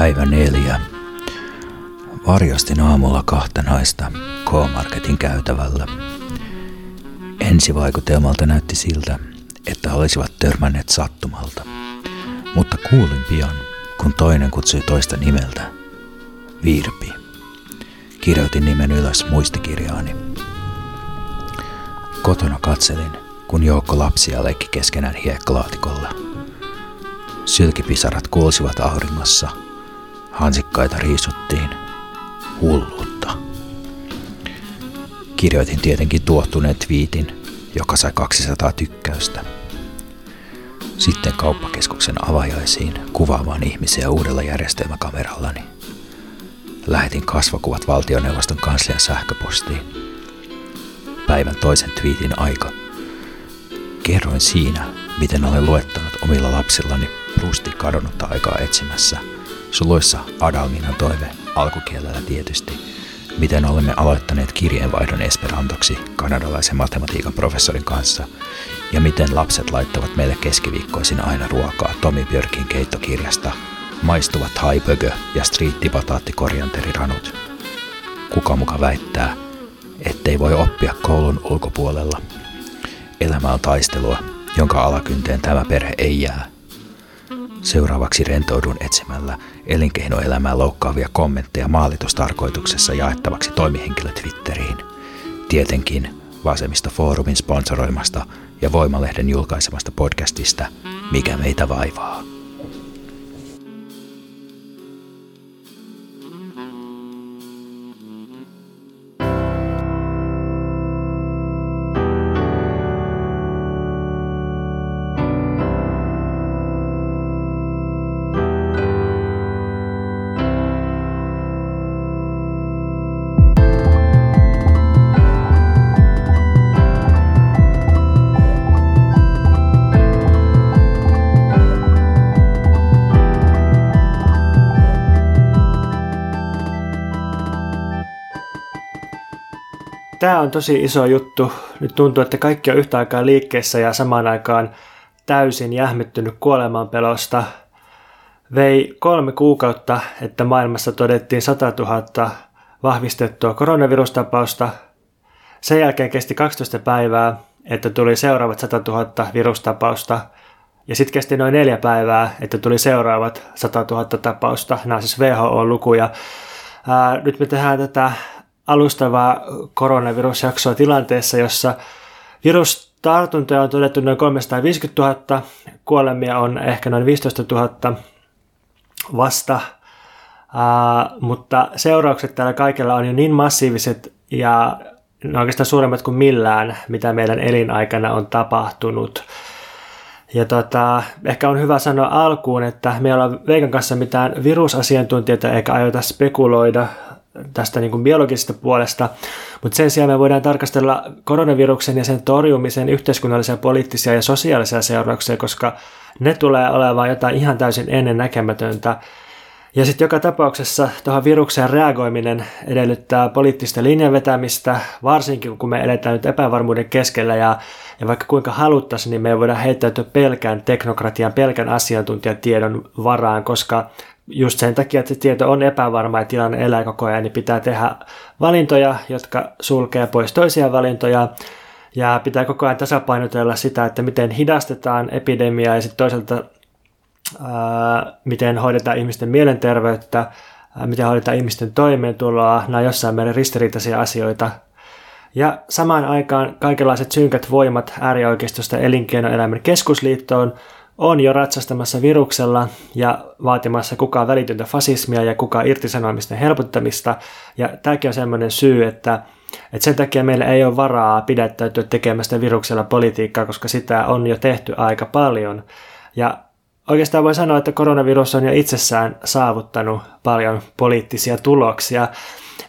Päivä neljä. Varjostin aamulla kahta naista K-Marketin käytävällä. Ensivaikutelmalta näytti siltä, että olisivat törmänneet sattumalta. Mutta kuulin pian, kun toinen kutsui toista nimeltä. Virpi. Kirjoitin nimen ylös muistikirjaani. Kotona katselin, kun joukko lapsia leikki keskenään hiekkalaatikolla. Sylkipisarat kuulsivat auringossa. Hansikkaita riisuttiin. Hulluutta. Kirjoitin tietenkin tuottuneen twiitin, joka sai 200 tykkäystä. Sitten kauppakeskuksen avajaisiin kuvaamaan ihmisiä uudella järjestelmäkamerallani. Lähetin kasvakuvat valtioneuvoston kanslian sähköpostiin. Päivän toisen twiitin aika. Kerroin siinä, miten olen luettanut omilla lapsillani Prusti kadonnutta aikaa etsimässä. Suluissa Adalminan toive, alkukielellä tietysti, miten olemme aloittaneet kirjeenvaihdon esperantoksi kanadalaisen matematiikan professorin kanssa ja miten lapset laittavat meille keskiviikkoisin aina ruokaa Tomi Björkin keittokirjasta maistuvat haipögö ja striittipataattikorianteriranut. Kuka muka väittää, ettei voi oppia koulun ulkopuolella. Elämä on taistelua, jonka alakynteen tämä perhe ei jää. Seuraavaksi rentoudun etsimällä elinkeinoelämää loukkaavia kommentteja maalitustarkoituksessa jaettavaksi toimihenkilö Twitteriin. Tietenkin Vasemmista foorumin sponsoroimasta ja Voimalehden julkaisemasta podcastista Mikä meitä vaivaa. Tämä on tosi iso juttu. Nyt tuntuu, että kaikki on yhtä aikaa liikkeessä ja samaan aikaan täysin jähmettynyt kuolemanpelosta. Vei kolme kuukautta, että maailmassa todettiin 100 000 vahvistettua koronavirustapausta. Sen jälkeen kesti 12 päivää, että tuli seuraavat 100 000 virustapausta. Ja sitten kesti noin neljä päivää, että tuli seuraavat 100 000 tapausta. Nämä on siis WHO-lukuja. Ää, nyt me tehdään tätä alustavaa koronavirusjaksoa tilanteessa, jossa virustartuntoja on todettu noin 350 000, kuolemia on ehkä noin 15 000 vasta, uh, mutta seuraukset tällä kaikella on jo niin massiiviset ja ne oikeastaan suuremmat kuin millään, mitä meidän elinaikana on tapahtunut. Ja tota, ehkä on hyvä sanoa alkuun, että me ei olla Veikan kanssa mitään virusasiantuntijoita eikä aiota spekuloida tästä niin kuin biologisesta puolesta, mutta sen sijaan me voidaan tarkastella koronaviruksen ja sen torjumisen yhteiskunnallisia, poliittisia ja sosiaalisia seurauksia, koska ne tulee olemaan jotain ihan täysin ennen näkemätöntä. Ja sitten joka tapauksessa tuohon virukseen reagoiminen edellyttää poliittista linjanvetämistä, varsinkin kun me eletään nyt epävarmuuden keskellä ja, ja vaikka kuinka haluttaisiin, niin me ei voida heittäytyä pelkän teknokratian, pelkän asiantuntijatiedon varaan, koska just sen takia, että se tieto on epävarma ja tilanne elää koko ajan, niin pitää tehdä valintoja, jotka sulkee pois toisia valintoja. Ja pitää koko ajan tasapainotella sitä, että miten hidastetaan epidemiaa ja sitten toisaalta ää, miten hoidetaan ihmisten mielenterveyttä, ää, miten hoidetaan ihmisten toimeentuloa. Nämä on jossain määrin ristiriitaisia asioita. Ja samaan aikaan kaikenlaiset synkät voimat äärioikeistosta elinkeinoelämän keskusliittoon on jo ratsastamassa viruksella ja vaatimassa kukaan välitöntä fasismia ja kukaan irtisanomisten helpottamista. Ja tämäkin on sellainen syy, että, että sen takia meillä ei ole varaa pidättäytyä tekemästä viruksella politiikkaa, koska sitä on jo tehty aika paljon. Ja oikeastaan voi sanoa, että koronavirus on jo itsessään saavuttanut paljon poliittisia tuloksia.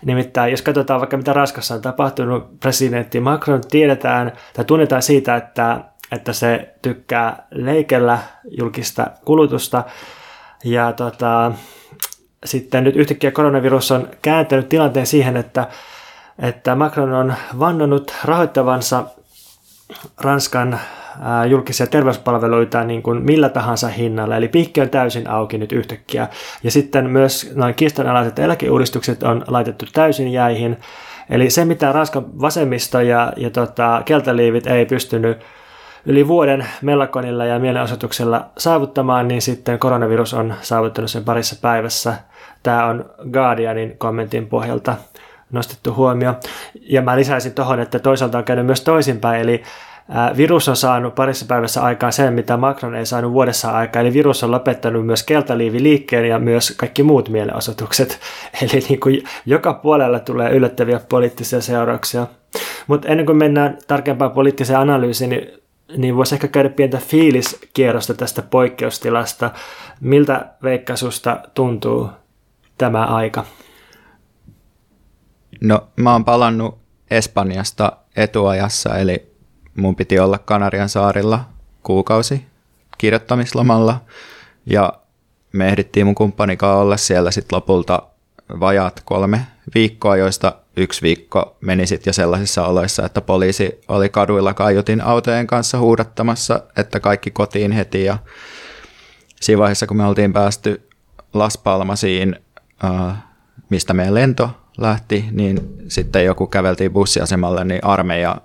Nimittäin jos katsotaan vaikka mitä Raskassa on tapahtunut, presidentti Macron tiedetään tai tunnetaan siitä, että että se tykkää leikellä julkista kulutusta. Ja tota, sitten nyt yhtäkkiä koronavirus on kääntänyt tilanteen siihen, että, että Macron on vannonut rahoittavansa Ranskan julkisia terveyspalveluita niin kuin millä tahansa hinnalla, eli piikki on täysin auki nyt yhtäkkiä. Ja sitten myös noin kiistanalaiset eläkeuudistukset on laitettu täysin jäihin, eli se mitä Ranskan vasemmisto ja, ja tota, keltaliivit ei pystynyt yli vuoden mellakonilla ja mielenosoituksella saavuttamaan, niin sitten koronavirus on saavuttanut sen parissa päivässä. Tämä on Guardianin kommentin pohjalta nostettu huomio. Ja mä lisäisin tuohon, että toisaalta on käynyt myös toisinpäin, eli virus on saanut parissa päivässä aikaan sen, mitä Macron ei saanut vuodessa aikaa, eli virus on lopettanut myös keltaliiviliikkeen ja myös kaikki muut mielenosoitukset. Eli niin kuin joka puolella tulee yllättäviä poliittisia seurauksia. Mutta ennen kuin mennään tarkempaan poliittiseen analyysiin, niin, niin voisi ehkä käydä pientä fiiliskierrosta tästä poikkeustilasta. Miltä veikkasusta tuntuu tämä aika? No mä oon palannut Espanjasta etuajassa, eli mun piti olla Kanarian saarilla kuukausi kirjoittamislomalla ja me ehdittiin mun kumppanikaan olla siellä sitten lopulta vajaat kolme viikkoa, joista yksi viikko meni sitten jo sellaisissa oloissa, että poliisi oli kaduilla kaiutin autojen kanssa huudattamassa, että kaikki kotiin heti ja siinä vaiheessa, kun me oltiin päästy Las Palmasiin, mistä meidän lento lähti, niin sitten joku käveltiin bussiasemalle, niin armeija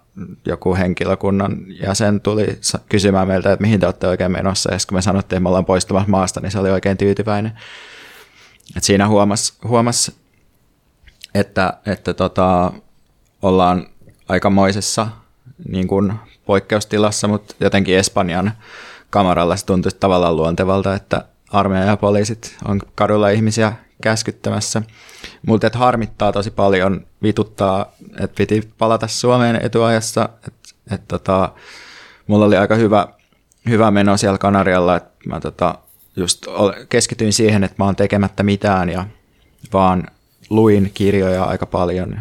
joku henkilökunnan jäsen tuli kysymään meiltä, että mihin te olette oikein menossa. Ja kun me sanottiin, että me ollaan poistumassa maasta, niin se oli oikein tyytyväinen. Et siinä huomasi, huomas, että, että tota, ollaan aikamoisessa niin kuin poikkeustilassa, mutta jotenkin Espanjan kamaralla se tuntui tavallaan luontevalta, että armeija ja poliisit on kadulla ihmisiä käskyttämässä. Mutta harmittaa tosi paljon, vituttaa, että piti palata Suomeen etuajassa. Että et tota, mulla oli aika hyvä, hyvä meno siellä Kanarialla, että mä tota, just keskityin siihen, että mä oon tekemättä mitään ja vaan luin kirjoja aika paljon.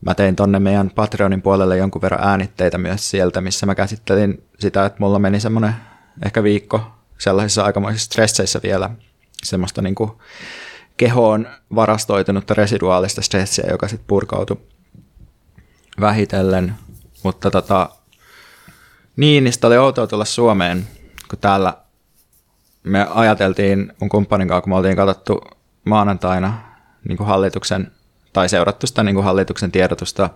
Mä tein tonne meidän Patreonin puolelle jonkun verran äänitteitä myös sieltä, missä mä käsittelin sitä, että mulla meni semmoinen ehkä viikko sellaisissa aikamoisissa stresseissä vielä semmoista niin kuin kehoon varastoitunutta residuaalista stressiä, joka sitten purkautui vähitellen. Mutta tota, niin, niin oli outoa tulla Suomeen, kun täällä me ajateltiin mun kumppanin kanssa, kun me oltiin katsottu maanantaina niin kuin hallituksen, tai seurattu sitä niin kuin hallituksen tiedotusta,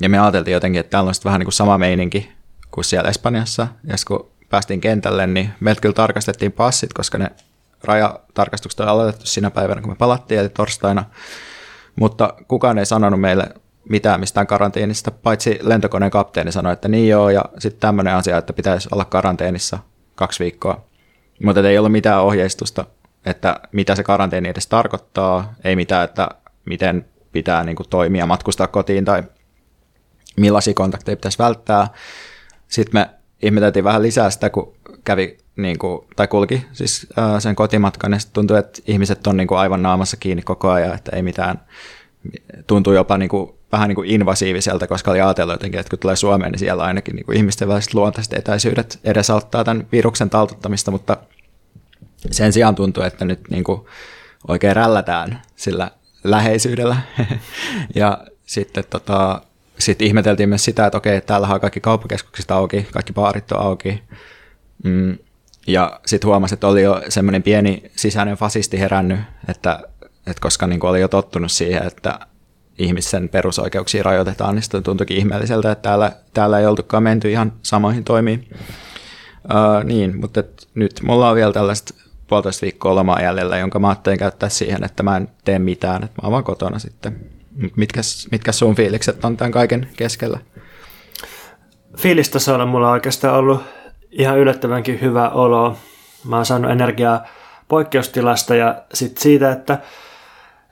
ja me ajateltiin jotenkin, että täällä on vähän niin kuin sama meininki kuin siellä Espanjassa, ja kun päästiin kentälle, niin meiltä kyllä tarkastettiin passit, koska ne rajatarkastukset on aloitettu siinä päivänä, kun me palattiin, eli torstaina, mutta kukaan ei sanonut meille mitään mistään karanteenista, paitsi lentokoneen kapteeni sanoi, että niin joo, ja sitten tämmöinen asia, että pitäisi olla karanteenissa kaksi viikkoa. Mutta ei ollut mitään ohjeistusta, että mitä se karanteeni edes tarkoittaa, ei mitään, että miten pitää niin kuin, toimia, matkustaa kotiin tai millaisia kontakteja pitäisi välttää. Sitten me ihmeteltiin vähän lisää sitä, kun kävi niin kuin, tai kulki siis ää, sen kotimatkan ja tuntui, että ihmiset on niin kuin aivan naamassa kiinni koko ajan, että ei mitään, tuntuu jopa niin kuin, vähän niin kuin invasiiviselta, koska oli ajatellut jotenkin, että kun tulee Suomeen, niin siellä ainakin niin kuin ihmisten väliset luontaiset etäisyydet edesauttaa tämän viruksen taltuttamista, mutta sen sijaan tuntuu, että nyt niin kuin oikein rällätään sillä läheisyydellä. ja sitten tota, sit ihmeteltiin myös sitä, että okei, täällä on kaikki kauppakeskukset auki, kaikki baarit on auki. Mm, ja sitten huomasi, että oli jo semmoinen pieni sisäinen fasisti herännyt, että, että koska niin oli jo tottunut siihen, että ihmisen perusoikeuksia rajoitetaan, niin sitten tuntuikin ihmeelliseltä, että täällä, täällä ei oltukaan menty ihan samoihin toimiin. Uh, niin, mutta nyt mulla on vielä tällaista puolitoista viikkoa lomaa jäljellä, jonka mä ajattelin käyttää siihen, että mä en tee mitään, että mä oon vaan kotona sitten. Mitkä, mitkä sun fiilikset on tämän kaiken keskellä? Fiilistasolla mulla on oikeastaan ollut ihan yllättävänkin hyvä olo. Mä oon saanut energiaa poikkeustilasta ja sit siitä, että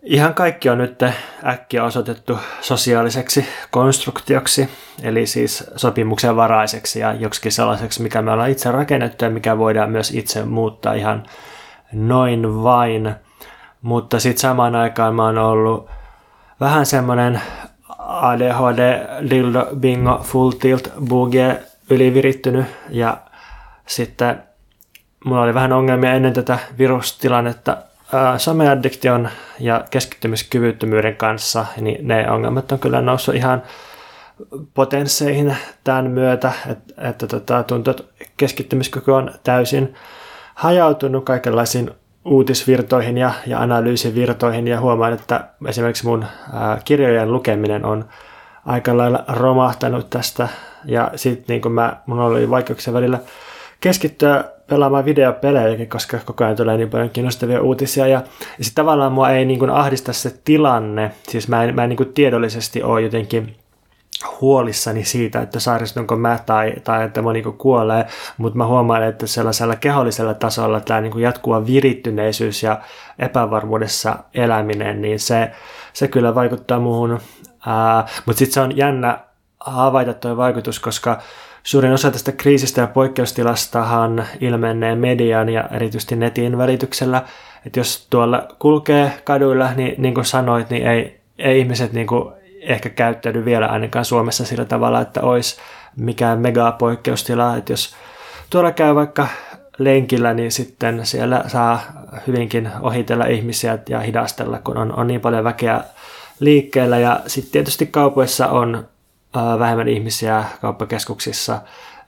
ihan kaikki on nyt äkkiä osoitettu sosiaaliseksi konstruktioksi, eli siis sopimuksen varaiseksi ja joksikin sellaiseksi, mikä me ollaan itse rakennettu ja mikä voidaan myös itse muuttaa ihan noin vain. Mutta sitten samaan aikaan mä oon ollut vähän semmoinen ADHD, dildo, bingo, full tilt, boogie ylivirittynyt ja sitten mulla oli vähän ongelmia ennen tätä virustilannetta someaddiktion ja keskittymiskyvyttömyyden kanssa, niin ne ongelmat on kyllä noussut ihan potensseihin tämän myötä, että, että tota, tuntuu, että keskittymiskyky on täysin hajautunut kaikenlaisiin uutisvirtoihin ja, ja analyysivirtoihin. Ja huomaan, että esimerkiksi mun kirjojen lukeminen on aika lailla romahtanut tästä. Ja sitten niin mä, mun oli vaikeuksia välillä keskittyä pelaamaan videopelejäkin, koska koko ajan tulee niin paljon kiinnostavia uutisia. Ja, ja sitten tavallaan mua ei niin kuin ahdista se tilanne, siis mä en, mä en niin kuin tiedollisesti ole jotenkin huolissani siitä, että sairastunko mä tai, tai että mä niin kuolee, mutta mä huomaan, että sellaisella kehollisella tasolla tämä niin jatkuva virittyneisyys ja epävarmuudessa eläminen, niin se, se kyllä vaikuttaa muuhun. Mutta sitten se on jännä havaita tuo vaikutus, koska Suurin osa tästä kriisistä ja poikkeustilastahan ilmenee median ja erityisesti netin välityksellä. Että jos tuolla kulkee kaduilla, niin niin kuin sanoit, niin ei, ei ihmiset niin kuin ehkä käyttäydy vielä ainakaan Suomessa sillä tavalla, että olisi mikään mega poikkeustila. Että jos tuolla käy vaikka lenkillä, niin sitten siellä saa hyvinkin ohitella ihmisiä ja hidastella, kun on, on niin paljon väkeä liikkeellä. Ja sitten tietysti kaupoissa on vähemmän ihmisiä kauppakeskuksissa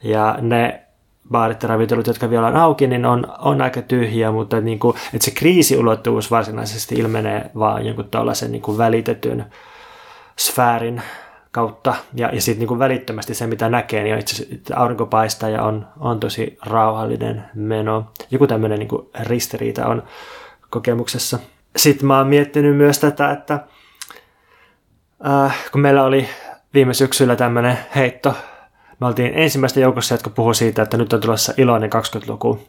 ja ne baarit ja ravintolut, jotka vielä on auki, niin on, on aika tyhjiä, mutta niin kuin, että se kriisiulottuvuus varsinaisesti ilmenee vaan jonkun tällaisen niin kuin välitetyn sfäärin kautta. Ja, ja sitten niin välittömästi se, mitä näkee, niin on itse asiassa aurinko paistaa ja on, on tosi rauhallinen meno. Joku tämmöinen niin ristiriita on kokemuksessa. Sitten mä oon miettinyt myös tätä, että äh, kun meillä oli viime syksyllä tämmöinen heitto. Me oltiin ensimmäistä joukossa, jotka puhuu siitä, että nyt on tulossa iloinen 20-luku.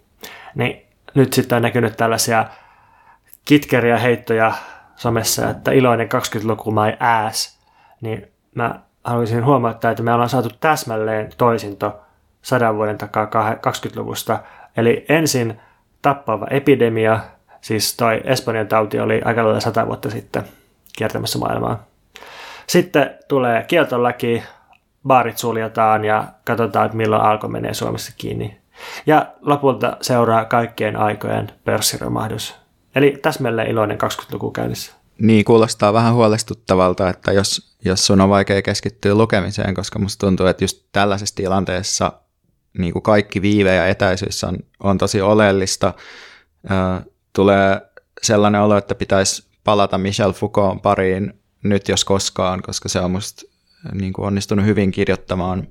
Niin nyt sitten on näkynyt tällaisia kitkeriä heittoja somessa, että iloinen 20-luku my ass. Niin mä haluaisin huomauttaa, että me ollaan saatu täsmälleen toisinto sadan vuoden takaa 20-luvusta. Eli ensin tappava epidemia, siis toi Espanjan tauti oli aika lailla sata vuotta sitten kiertämässä maailmaa. Sitten tulee kieltolaki, baarit suljetaan ja katsotaan, että milloin alko menee Suomessa kiinni. Ja lopulta seuraa kaikkien aikojen pörssiromahdus. Eli täsmälleen iloinen 20-luku käynnissä. Niin, kuulostaa vähän huolestuttavalta, että jos, jos sun on vaikea keskittyä lukemiseen, koska musta tuntuu, että just tällaisessa tilanteessa niin kuin kaikki viive ja etäisyys on, on tosi oleellista. Tulee sellainen olo, että pitäisi palata Michel Foucault pariin nyt jos koskaan, koska se on musta niin kuin onnistunut hyvin kirjoittamaan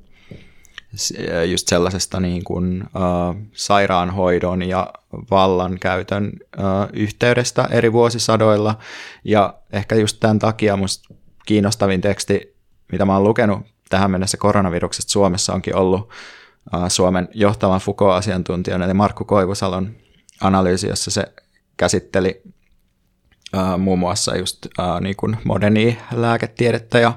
just sellaisesta niin kuin, uh, sairaanhoidon ja vallankäytön uh, yhteydestä eri vuosisadoilla. Ja ehkä just tämän takia musta kiinnostavin teksti, mitä mä oon lukenut tähän mennessä koronaviruksesta Suomessa onkin ollut uh, Suomen johtavan Foucault-asiantuntijan, eli Markku Koivusalon analyysi, jossa se käsitteli äh, muun muassa just äh, niin modernia lääketiedettä ja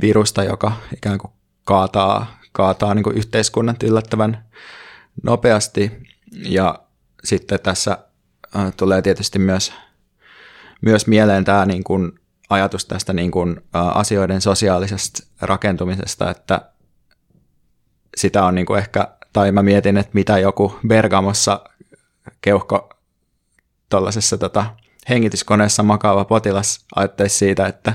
virusta, joka ikään kuin kaataa, kaataa niin kuin yhteiskunnan yllättävän nopeasti. Ja sitten tässä äh, tulee tietysti myös, myös mieleen tämä niin kuin ajatus tästä niin kuin, äh, asioiden sosiaalisesta rakentumisesta, että sitä on niin kuin ehkä, tai mä mietin, että mitä joku Bergamossa keuhko tuollaisessa tota, hengityskoneessa makaava potilas ajattelisi siitä, että,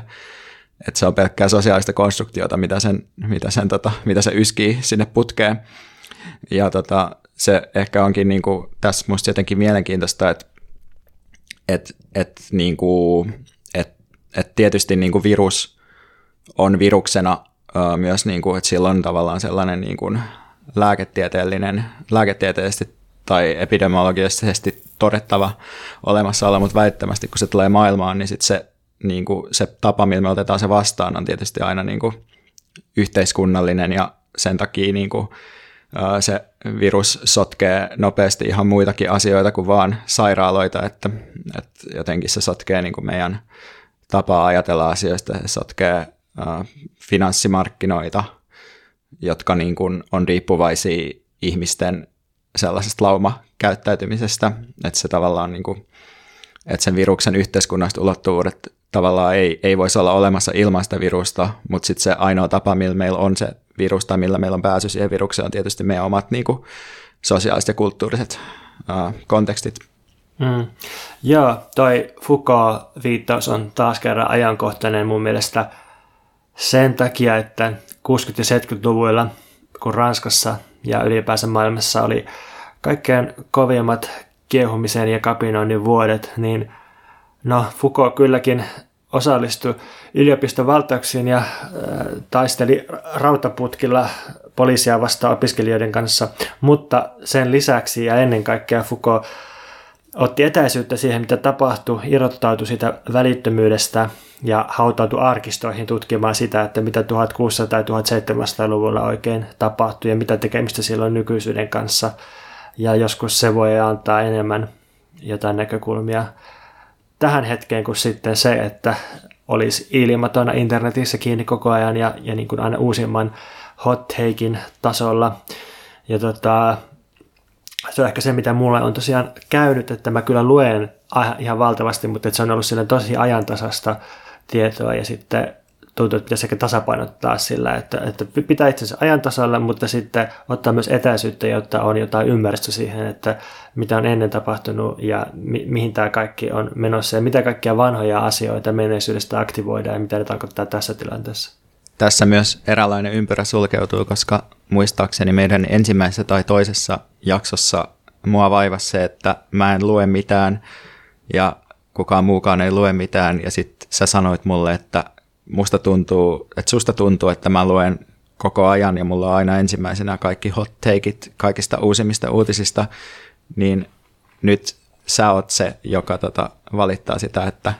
että se on pelkkää sosiaalista konstruktiota, mitä, sen, mitä, sen, tota, mitä se yskii sinne putkeen. Ja tota, se ehkä onkin niin kuin, tässä musta jotenkin mielenkiintoista, että et, et, niin kuin, et, et tietysti niin kuin virus on viruksena myös, niin kuin, että sillä on tavallaan sellainen niin kuin lääketieteellinen, lääketieteellisesti tai epidemiologisesti todettava olemassaolo, mutta väittämästi kun se tulee maailmaan, niin sit se, niin kuin, se tapa, millä me otetaan se vastaan, on tietysti aina niin kuin, yhteiskunnallinen ja sen takia niin kuin, se virus sotkee nopeasti ihan muitakin asioita kuin vaan sairaaloita, että, että jotenkin se sotkee niin kuin meidän tapaa ajatella asioista, se sotkee finanssimarkkinoita, jotka niin kuin on riippuvaisia ihmisten sellaisesta laumakäyttäytymisestä, että se tavallaan niin kuin, että sen viruksen yhteiskunnasta ulottuvuudet tavallaan ei, ei voisi olla olemassa ilman sitä virusta, mutta sitten se ainoa tapa, millä meillä on se virus tai millä meillä on pääsy siihen virukseen on tietysti meidän omat niin kuin, sosiaaliset ja kulttuuriset uh, kontekstit. Mm. Joo, toi Foucault-viittaus on taas kerran ajankohtainen mun mielestä sen takia, että 60- ja 70-luvuilla, kun Ranskassa ja ylipäänsä maailmassa oli kaikkein kovimmat kiehumisen ja kapinoinnin vuodet, niin no Foucault kylläkin osallistui yliopiston valtauksiin ja äh, taisteli rautaputkilla poliisia vastaan opiskelijoiden kanssa, mutta sen lisäksi ja ennen kaikkea Foucault otti etäisyyttä siihen, mitä tapahtui, irrottautui sitä välittömyydestä ja hautautui arkistoihin tutkimaan sitä, että mitä 1600- tai 1700-luvulla oikein tapahtui ja mitä tekemistä silloin nykyisyyden kanssa. Ja joskus se voi antaa enemmän jotain näkökulmia tähän hetkeen kuin sitten se, että olisi ilmatona internetissä kiinni koko ajan ja, ja niin kuin aina uusimman hot tasolla. Ja tota, se on ehkä se, mitä mulle on tosiaan käynyt, että mä kyllä luen ihan valtavasti, mutta se on ollut sille tosi ajantasasta tietoa ja sitten tuntuu, että pitäisi ehkä tasapainottaa sillä, että, että pitää itsensä ajan tasalla, mutta sitten ottaa myös etäisyyttä, jotta on jotain ymmärrystä siihen, että mitä on ennen tapahtunut ja mi- mihin tämä kaikki on menossa ja mitä kaikkia vanhoja asioita menneisyydestä aktivoidaan ja mitä ne tarkoittaa tässä tilanteessa. Tässä myös eräänlainen ympyrä sulkeutuu, koska muistaakseni meidän ensimmäisessä tai toisessa jaksossa mua vaivasi se, että mä en lue mitään ja kukaan muukaan ei lue mitään. Ja sitten sä sanoit mulle, että musta tuntuu, että susta tuntuu, että mä luen koko ajan ja mulla on aina ensimmäisenä kaikki hot takeit kaikista uusimmista uutisista, niin nyt sä oot se, joka tota, valittaa sitä, että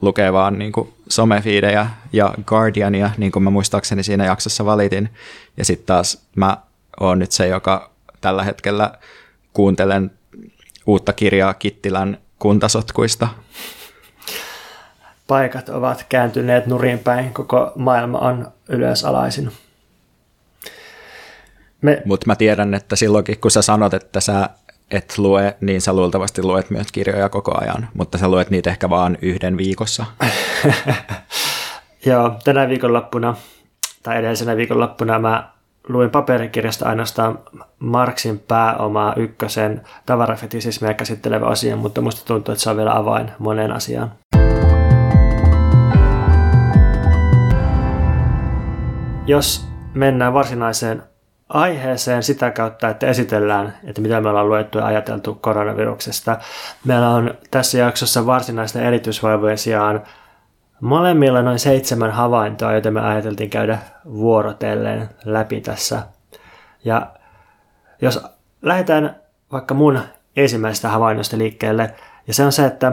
lukee vaan niin kuin somefiidejä ja Guardiania, niin kuin mä muistaakseni siinä jaksossa valitin. Ja sitten taas mä oon nyt se, joka tällä hetkellä kuuntelen uutta kirjaa Kittilän kuntasotkuista paikat ovat kääntyneet nurin päin, koko maailma on ylösalaisin. Me... Mutta mä tiedän, että silloinkin kun sä sanot, että sä et lue, niin sä luultavasti luet myös kirjoja koko ajan, mutta sä luet niitä ehkä vaan yhden viikossa. Joo, tänä viikonloppuna tai edellisenä viikonloppuna mä luin paperikirjasta ainoastaan Marksin pääomaa ykkösen tavarafetisismiä käsittelevä asia, mutta musta tuntuu, että se on vielä avain moneen asiaan. Jos mennään varsinaiseen aiheeseen sitä kautta, että esitellään, että mitä me ollaan luettu ja ajateltu koronaviruksesta. Meillä on tässä jaksossa varsinaisten erityisvaivojen sijaan molemmilla noin seitsemän havaintoa, joita me ajateltiin käydä vuorotellen läpi tässä. Ja jos lähdetään vaikka mun ensimmäisestä havainnosta liikkeelle, ja se on se, että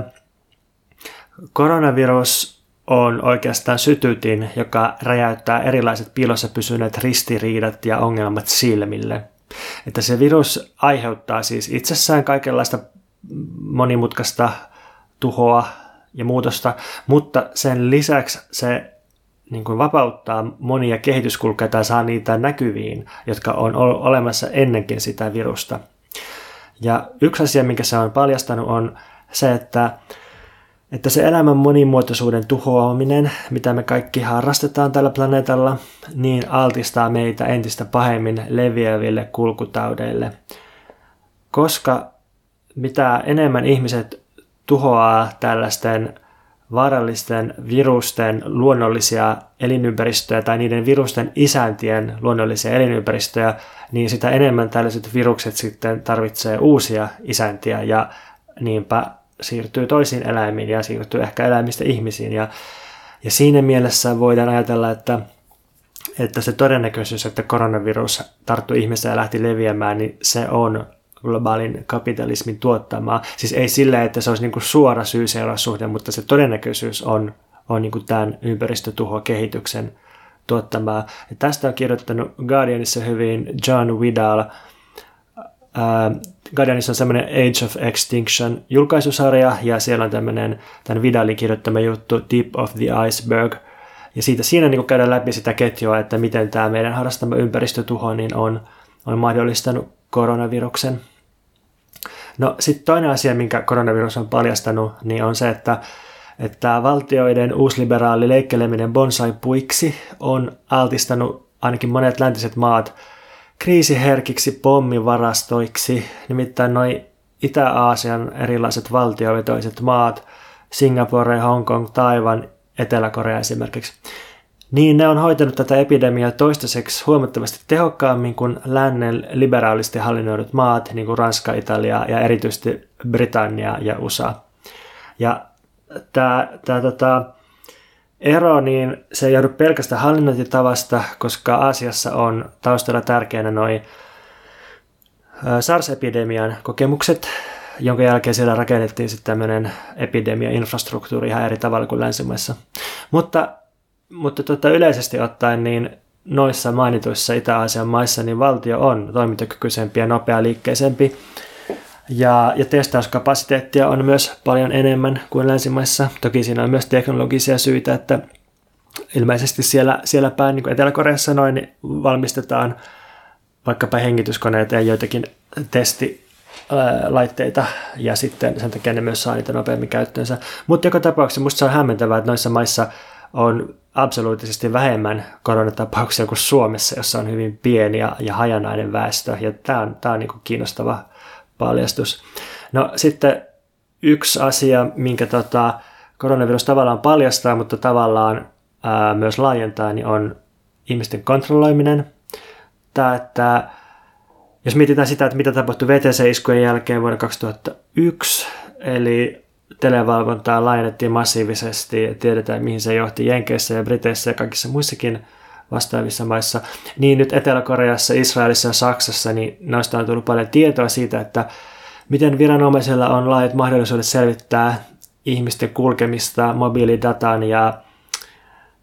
koronavirus on oikeastaan sytytin, joka räjäyttää erilaiset piilossa pysyneet ristiriidat ja ongelmat silmille. Että se virus aiheuttaa siis itsessään kaikenlaista monimutkaista tuhoa ja muutosta, mutta sen lisäksi se niin kuin vapauttaa monia kehityskulkuja tai saa niitä näkyviin, jotka on olemassa ennenkin sitä virusta. Ja yksi asia, minkä se on paljastanut, on se, että että se elämän monimuotoisuuden tuhoaminen, mitä me kaikki harrastetaan tällä planeetalla, niin altistaa meitä entistä pahemmin leviäville kulkutaudeille. Koska mitä enemmän ihmiset tuhoaa tällaisten vaarallisten virusten luonnollisia elinympäristöjä tai niiden virusten isäntien luonnollisia elinympäristöjä, niin sitä enemmän tällaiset virukset sitten tarvitsee uusia isäntiä ja niinpä siirtyy toisiin eläimiin ja siirtyy ehkä eläimistä ihmisiin. Ja, ja siinä mielessä voidaan ajatella, että, että se todennäköisyys, että koronavirus tarttui ihmiseen ja lähti leviämään, niin se on globaalin kapitalismin tuottamaa. Siis ei sillä, että se olisi niin kuin suora syy suhde, mutta se todennäköisyys on, on niin kuin tämän ympäristötuhokehityksen tuottamaa. Ja tästä on kirjoittanut Guardianissa hyvin John Uh, Guardianissa on semmoinen Age of Extinction julkaisusarja, ja siellä on tämmöinen tämän Vidalin kirjoittama juttu Tip of the Iceberg, ja siitä, siinä niin käydään läpi sitä ketjua, että miten tämä meidän harrastama ympäristötuho niin on, on mahdollistanut koronaviruksen. No sitten toinen asia, minkä koronavirus on paljastanut, niin on se, että, että valtioiden uusliberaali leikkeleminen bonsai-puiksi on altistanut ainakin monet läntiset maat – kriisiherkiksi pommivarastoiksi, nimittäin noin Itä-Aasian erilaiset valtiovetoiset maat, Singapore, Hongkong, Taiwan, Etelä-Korea esimerkiksi, niin ne on hoitanut tätä epidemiaa toistaiseksi huomattavasti tehokkaammin kuin lännen liberaalisti hallinnoidut maat, niin kuin Ranska, Italia ja erityisesti Britannia ja USA. Ja tämä, tämä tota, ero, niin se ei joudu pelkästään hallinnointitavasta, koska Aasiassa on taustalla tärkeänä noin SARS-epidemian kokemukset, jonka jälkeen siellä rakennettiin sitten tämmöinen epidemia-infrastruktuuri ihan eri tavalla kuin länsimaissa. Mutta, mutta tota, yleisesti ottaen niin noissa mainituissa Itä-Aasian maissa niin valtio on toimintakykyisempi ja nopea liikkeisempi. Ja, ja testauskapasiteettia on myös paljon enemmän kuin länsimaissa. Toki siinä on myös teknologisia syitä, että ilmeisesti siellä, siellä päin, niin kuin Etelä-Koreassa noin, niin valmistetaan vaikkapa hengityskoneita ja joitakin testilaitteita ja sitten sen takia ne myös saa niitä nopeammin käyttöönsä. Mutta joka tapauksessa minusta se on hämmentävää, että noissa maissa on absoluuttisesti vähemmän koronatapauksia kuin Suomessa, jossa on hyvin pieni ja, ja hajanainen väestö. Ja tämä on, tämä on niin kuin kiinnostava paljastus. No sitten yksi asia, minkä tota, koronavirus tavallaan paljastaa, mutta tavallaan ää, myös laajentaa, niin on ihmisten kontrolloiminen. Tämä, että jos mietitään sitä, että mitä tapahtui VTC-iskujen jälkeen vuonna 2001, eli televalvontaa laajennettiin massiivisesti, tiedetään mihin se johti Jenkeissä ja Briteissä ja kaikissa muissakin vastaavissa maissa, niin nyt Etelä-Koreassa, Israelissa ja Saksassa, niin noista on tullut paljon tietoa siitä, että miten viranomaisilla on laajat mahdollisuudet selvittää ihmisten kulkemista mobiilidatan ja,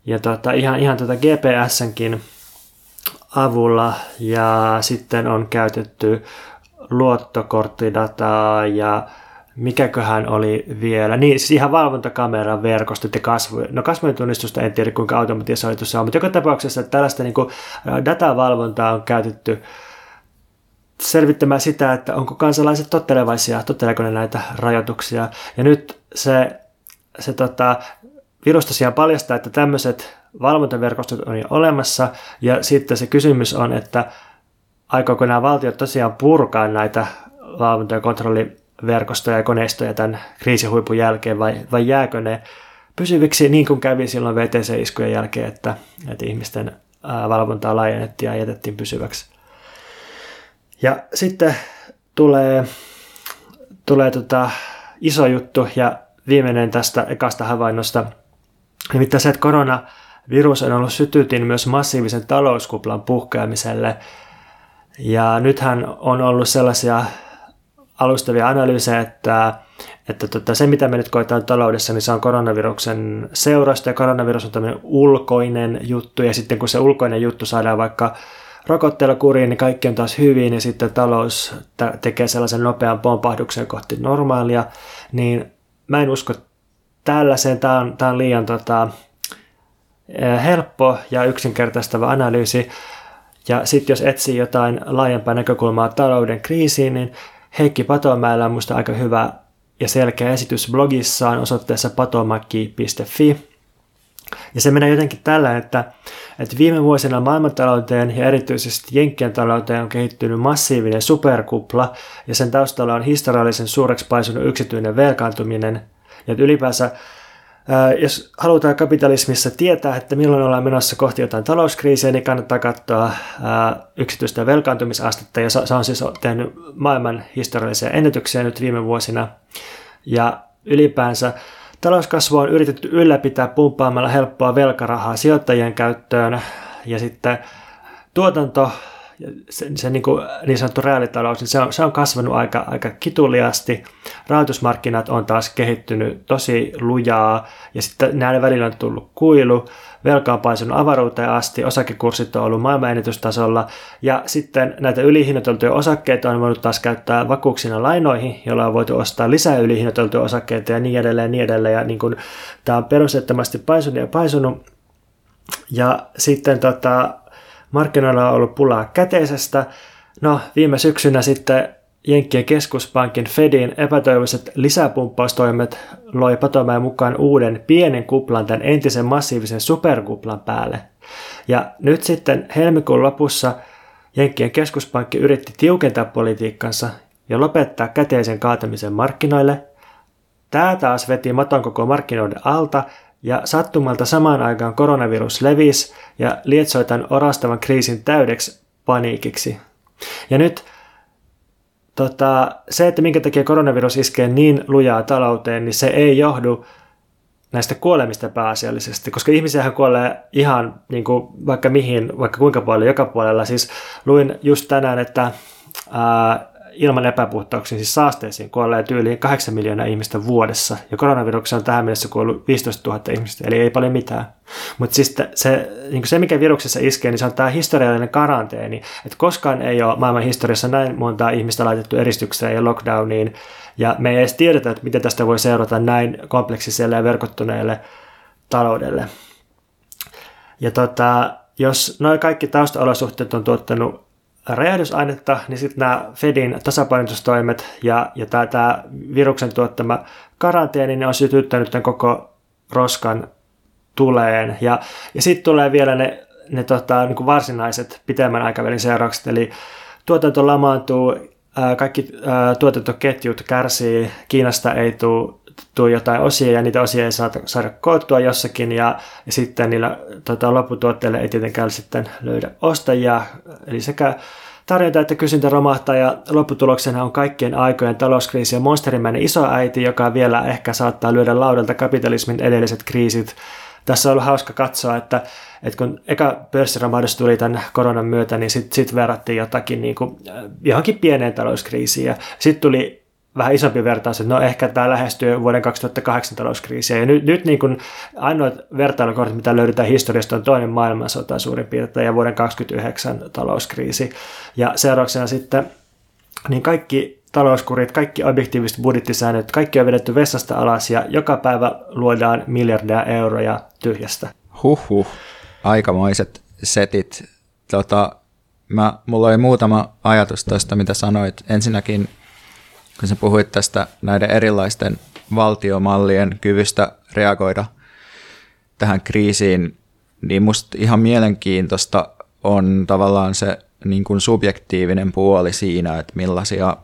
ja tota, ihan, ihan tota GPSnkin avulla. Ja sitten on käytetty luottokorttidataa ja mikäköhän oli vielä, niin siis ihan valvontakameran verkostot ja kasvu, no kasvojen tunnistusta en tiedä kuinka automatisoitu se on, mutta joka tapauksessa että tällaista niin kuin datavalvontaa on käytetty selvittämään sitä, että onko kansalaiset tottelevaisia, totteleeko ne näitä rajoituksia. Ja nyt se, se tota, virus tosiaan paljastaa, että tämmöiset valvontaverkostot on jo olemassa, ja sitten se kysymys on, että aikooko nämä valtiot tosiaan purkaa näitä valvonta- ja kontrolliverkostoja ja koneistoja tämän kriisihuipun jälkeen, vai, vai jääkö ne pysyviksi niin kuin kävi silloin VTC-iskujen jälkeen, että, että ihmisten valvontaa laajennettiin ja jätettiin pysyväksi. Ja sitten tulee, tulee tota iso juttu ja viimeinen tästä ekasta havainnosta, nimittäin se, että koronavirus on ollut sytytin myös massiivisen talouskuplan puhkeamiselle. Ja nythän on ollut sellaisia alustavia analyysejä, että, että tota, se mitä me nyt koetaan taloudessa, niin se on koronaviruksen seurasta ja koronavirus on tämmöinen ulkoinen juttu ja sitten kun se ulkoinen juttu saadaan vaikka rokotteella kuriin, niin kaikki on taas hyvin ja sitten talous tekee sellaisen nopean pompahduksen kohti normaalia, niin mä en usko tällaiseen. Tämä on, tämä on liian tota, eh, helppo ja yksinkertaistava analyysi. Ja sitten jos etsii jotain laajempaa näkökulmaa talouden kriisiin, niin Heikki Patomäellä on minusta aika hyvä ja selkeä esitys blogissaan osoitteessa patomaki.fi. Ja se menee jotenkin tällä, että, että viime vuosina maailmantalouteen ja erityisesti Jenkkien talouteen on kehittynyt massiivinen superkupla ja sen taustalla on historiallisen suureksi paisunut yksityinen velkaantuminen. Ja ylipäänsä jos halutaan kapitalismissa tietää, että milloin ollaan menossa kohti jotain talouskriisiä, niin kannattaa katsoa yksityistä velkaantumisastetta, ja se on siis tehnyt maailman historiallisia ennätyksiä nyt viime vuosina. Ja ylipäänsä Talouskasvu on yritetty ylläpitää pumppaamalla helppoa velkarahaa sijoittajien käyttöön ja sitten tuotanto, se, se niin, kuin niin sanottu reaalitalous, niin se on, se on kasvanut aika, aika kituliasti. Rahoitusmarkkinat on taas kehittynyt tosi lujaa ja sitten näiden välillä on tullut kuilu velka on paisunut avaruuteen asti, osakekurssit on ollut maailmanennätystasolla ja sitten näitä ylihinnoiteltuja osakkeita on voinut taas käyttää vakuuksina lainoihin, joilla on voitu ostaa lisää ylihinnoiteltuja osakkeita ja niin edelleen ja niin edelleen ja niin kuin, tämä on perusteettomasti paisunut ja paisunut ja sitten tota, markkinoilla on ollut pulaa käteisestä. No, viime syksynä sitten Jenkkien keskuspankin Fedin epätoivoiset lisäpumppaustoimet loi Patomäen mukaan uuden pienen kuplan tämän entisen massiivisen superkuplan päälle. Ja nyt sitten helmikuun lopussa Jenkkien keskuspankki yritti tiukentaa politiikkansa ja lopettaa käteisen kaatamisen markkinoille. Tämä taas veti maton koko markkinoiden alta ja sattumalta samaan aikaan koronavirus levisi ja lietsoi tämän orastavan kriisin täydeksi paniikiksi. Ja nyt tota, se, että minkä takia koronavirus iskee niin lujaa talouteen, niin se ei johdu näistä kuolemista pääasiallisesti, koska ihmisiähän kuolee ihan niin kuin vaikka mihin, vaikka kuinka paljon, joka puolella. Siis luin just tänään, että ää, ilman epäpuhtauksiin, siis saasteisiin, kuolee tyyliin 8 miljoonaa ihmistä vuodessa. Ja koronaviruksen on tähän mennessä kuollut 15 000 ihmistä, eli ei paljon mitään. Mutta siis se, niin se, mikä viruksessa iskee, niin se on tämä historiallinen karanteeni. Että koskaan ei ole maailman historiassa näin montaa ihmistä laitettu eristykseen ja lockdowniin. Ja me ei edes tiedetä, että miten tästä voi seurata näin kompleksiselle ja verkottuneelle taloudelle. Ja tota, jos noin kaikki taustaolosuhteet on tuottanut räjähdysainetta, niin sitten nämä Fedin tasapainotustoimet ja, ja tämä, tämä viruksen tuottama karanteeni, ne on sytyttänyt tämän koko roskan tuleen. Ja, ja sitten tulee vielä ne, ne tota, niin varsinaiset pitemmän aikavälin seuraukset, eli tuotanto lamaantuu, kaikki tuotantoketjut kärsii, Kiinasta ei tule tuu jotain osia ja niitä osia ei saada, saada koottua jossakin ja, ja sitten niillä tota, lopputuotteille ei tietenkään sitten löydä ostajia. Eli sekä tarjonta että kysyntä romahtaa ja lopputuloksena on kaikkien aikojen talouskriisi ja monsterimäinen isoäiti, joka vielä ehkä saattaa lyödä laudalta kapitalismin edelliset kriisit. Tässä on ollut hauska katsoa, että, että kun eka pörssiromahdus tuli tämän koronan myötä, niin sitten sit verrattiin jotakin niin kuin, johonkin pieneen talouskriisiin. Sitten tuli vähän isompi vertaus, että no ehkä tämä lähestyy vuoden 2008 talouskriisiä. Ja nyt, nyt niin kuin ainoat vertailukortit, mitä löydetään historiasta, on toinen maailmansota suurin piirtein ja vuoden 2029 talouskriisi. Ja seurauksena sitten niin kaikki talouskurit, kaikki objektiiviset budjettisäännöt, kaikki on vedetty vessasta alas ja joka päivä luodaan miljardia euroja tyhjästä. Huhhuh, aikamoiset setit. Tota, mä, mulla oli muutama ajatus tuosta, mitä sanoit. Ensinnäkin kun sä puhuit tästä näiden erilaisten valtiomallien kyvystä reagoida tähän kriisiin, niin musta ihan mielenkiintoista on tavallaan se niin kuin subjektiivinen puoli siinä, että millaisia,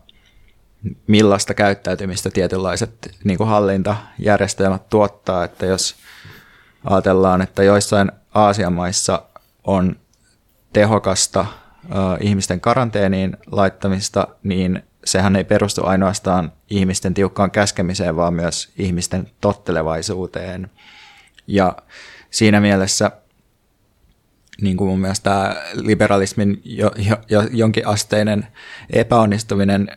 millaista käyttäytymistä tietynlaiset niin kuin hallintajärjestelmät tuottaa, että jos ajatellaan, että joissain Aasian maissa on tehokasta ihmisten karanteeniin laittamista, niin sehän ei perustu ainoastaan ihmisten tiukkaan käskemiseen, vaan myös ihmisten tottelevaisuuteen. Ja siinä mielessä niin kuin mun mielestä tämä liberalismin jo, jo, jonkinasteinen epäonnistuminen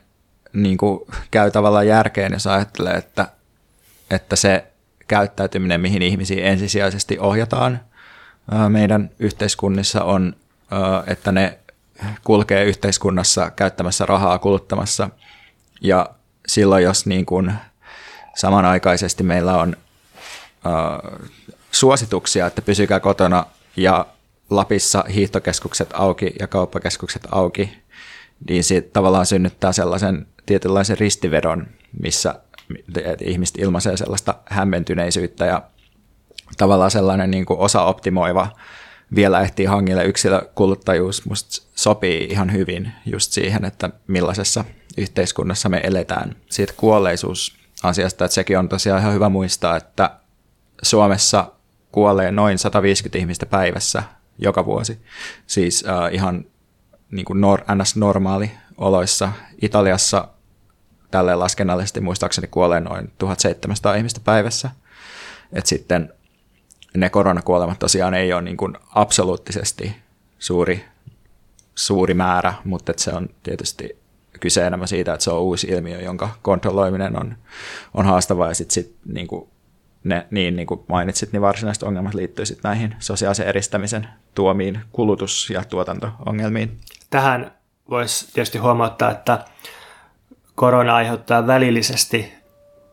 niin kuin käy tavallaan järkeen, jos ajattelee, että, että se käyttäytyminen, mihin ihmisiä ensisijaisesti ohjataan meidän yhteiskunnissa on, että ne kulkee yhteiskunnassa käyttämässä rahaa kuluttamassa. Ja silloin, jos niin kuin samanaikaisesti meillä on äh, suosituksia, että pysykää kotona ja Lapissa hiihtokeskukset auki ja kauppakeskukset auki, niin se tavallaan synnyttää sellaisen tietynlaisen ristivedon, missä ihmiset ilmaisee sellaista hämmentyneisyyttä ja tavallaan sellainen niin kuin osa-optimoiva vielä ehtii hangille yksilökuluttajuus musta sopii ihan hyvin just siihen, että millaisessa yhteiskunnassa me eletään. Siitä kuolleisuusasiasta, että sekin on tosiaan ihan hyvä muistaa, että Suomessa kuolee noin 150 ihmistä päivässä joka vuosi. Siis äh, ihan niin kuin nor, ns-normaali oloissa. Italiassa tälle laskennallisesti muistaakseni kuolee noin 1700 ihmistä päivässä. Et sitten ne koronakuolemat tosiaan ei ole niin kuin absoluuttisesti suuri, suuri määrä, mutta se on tietysti kyse enemmän siitä, että se on uusi ilmiö, jonka kontrolloiminen on, on haastavaa ja sitten sit, niin kuin ne, niin, niin kuin mainitsit, niin varsinaiset ongelmat liittyy sitten näihin sosiaalisen eristämisen tuomiin kulutus- ja tuotanto-ongelmiin. Tähän voisi tietysti huomauttaa, että korona aiheuttaa välillisesti,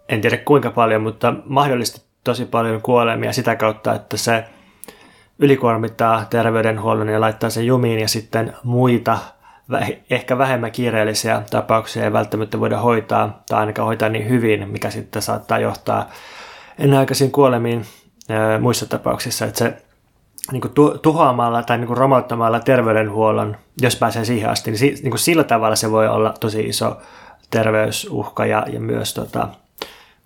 en tiedä kuinka paljon, mutta mahdollisesti tosi paljon kuolemia sitä kautta, että se ylikuormittaa terveydenhuollon ja laittaa sen jumiin ja sitten muita ehkä vähemmän kiireellisiä tapauksia ei välttämättä voida hoitaa tai ainakaan hoitaa niin hyvin, mikä sitten saattaa johtaa ennenaikaisiin kuolemiin muissa tapauksissa, että se niin kuin tuhoamalla tai niin kuin romauttamalla terveydenhuollon, jos pääsee siihen asti, niin, si, niin kuin sillä tavalla se voi olla tosi iso terveysuhka ja, ja myös tota,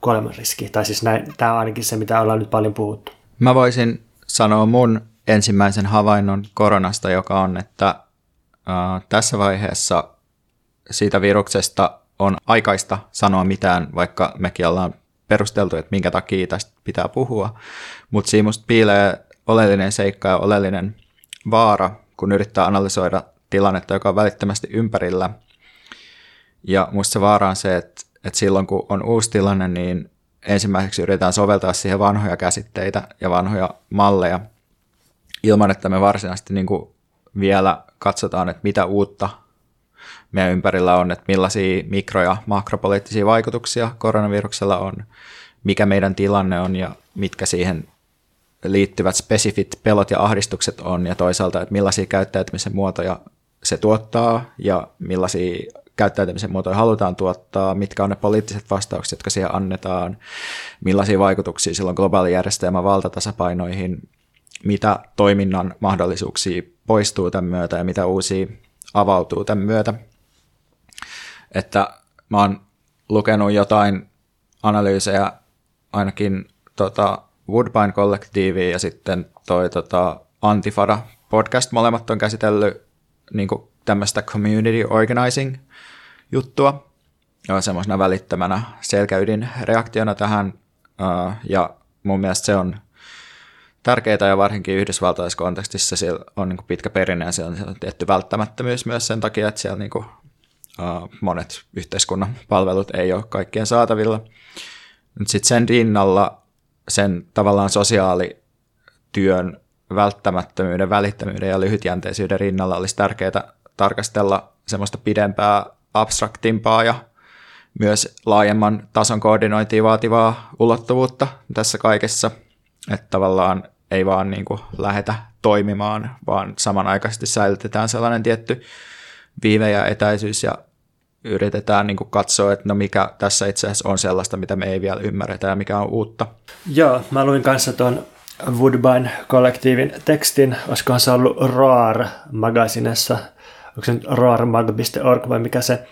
kuolemanriski. Tai siis näin, tämä on ainakin se, mitä ollaan nyt paljon puhuttu. Mä voisin sanoa mun ensimmäisen havainnon koronasta, joka on, että äh, tässä vaiheessa siitä viruksesta on aikaista sanoa mitään, vaikka mekin ollaan perusteltu, että minkä takia tästä pitää puhua. Mutta siinä musta piilee oleellinen seikka ja oleellinen vaara, kun yrittää analysoida tilannetta, joka on välittömästi ympärillä. Ja musta se vaara on se, että, että silloin kun on uusi tilanne, niin ensimmäiseksi yritetään soveltaa siihen vanhoja käsitteitä ja vanhoja malleja ilman, että me varsinaisesti niin kuin vielä katsotaan, että mitä uutta meidän ympärillä on, että millaisia mikro- ja makropoliittisia vaikutuksia koronaviruksella on, mikä meidän tilanne on ja mitkä siihen liittyvät spesifit pelot ja ahdistukset on ja toisaalta, että millaisia käyttäytymisen muotoja se tuottaa ja millaisia käyttäytymisen muotoja halutaan tuottaa, mitkä on ne poliittiset vastaukset, jotka siihen annetaan, millaisia vaikutuksia sillä on globaali järjestelmä valtatasapainoihin, mitä toiminnan mahdollisuuksia poistuu tämän myötä ja mitä uusia avautuu tämän myötä. Että mä oon lukenut jotain analyysejä ainakin tota Woodbine kollektiivi ja sitten toi tota Antifada podcast molemmat on käsitellyt niin tämmöistä community organizing juttua semmoisena välittömänä selkäydin reaktiona tähän ja mun mielestä se on tärkeää ja varsinkin yhdysvaltalaisessa kontekstissa siellä on niin pitkä perinne ja siellä on tietty välttämättömyys myös sen takia, että siellä niin kuin, monet yhteiskunnan palvelut ei ole kaikkien saatavilla. Sitten sen rinnalla sen tavallaan sosiaalityön välttämättömyyden, välittämyyden ja lyhytjänteisyyden rinnalla olisi tärkeää tarkastella semmoista pidempää, abstraktimpaa ja myös laajemman tason koordinointia vaativaa ulottuvuutta tässä kaikessa. Että tavallaan ei vaan niin kuin lähetä toimimaan, vaan samanaikaisesti säilytetään sellainen tietty viive ja etäisyys ja yritetään niin kuin katsoa, että no mikä tässä itse asiassa on sellaista, mitä me ei vielä ymmärretä ja mikä on uutta. Joo, mä luin kanssa tuon Woodbine-kollektiivin tekstin, olisikohan se ollut Roar magasinessa, onko se nyt roarmag.org vai mikä se,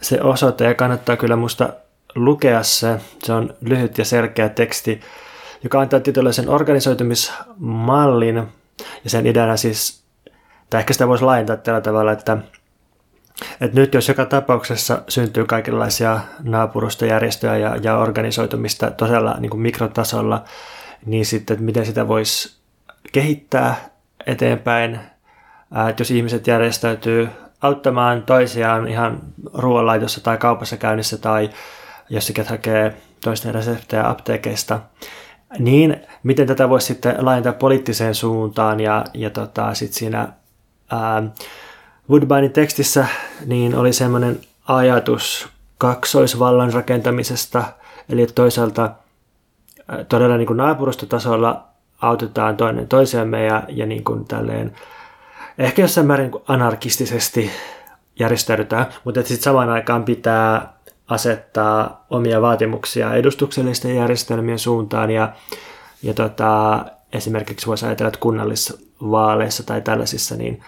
se osoite, ja kannattaa kyllä musta lukea se, se on lyhyt ja selkeä teksti, joka antaa tietynlaisen organisoitumismallin, ja sen ideana siis, tai ehkä sitä voisi laajentaa tällä tavalla, että että nyt jos joka tapauksessa syntyy kaikenlaisia naapurustojärjestöjä ja, ja organisoitumista todella niin kuin mikrotasolla, niin sitten, että miten sitä voisi kehittää eteenpäin, että jos ihmiset järjestäytyy auttamaan toisiaan ihan ruoanlaitossa tai kaupassa käynnissä tai jossakin hakee toisten reseptejä apteekeista, niin miten tätä voisi sitten laajentaa poliittiseen suuntaan ja, ja tota, sitten siinä ää, Woodbinein tekstissä niin oli semmoinen ajatus kaksoisvallan rakentamisesta, eli toisaalta todella niin kuin naapurustotasolla autetaan toinen toisiamme ja, ja niin kuin tälleen, ehkä jossain määrin anarkistisesti järjestäydytään, mutta sitten samaan aikaan pitää asettaa omia vaatimuksia edustuksellisten järjestelmien suuntaan ja, ja tota, esimerkiksi voisi ajatella, että kunnallisvaaleissa tai tällaisissa, niin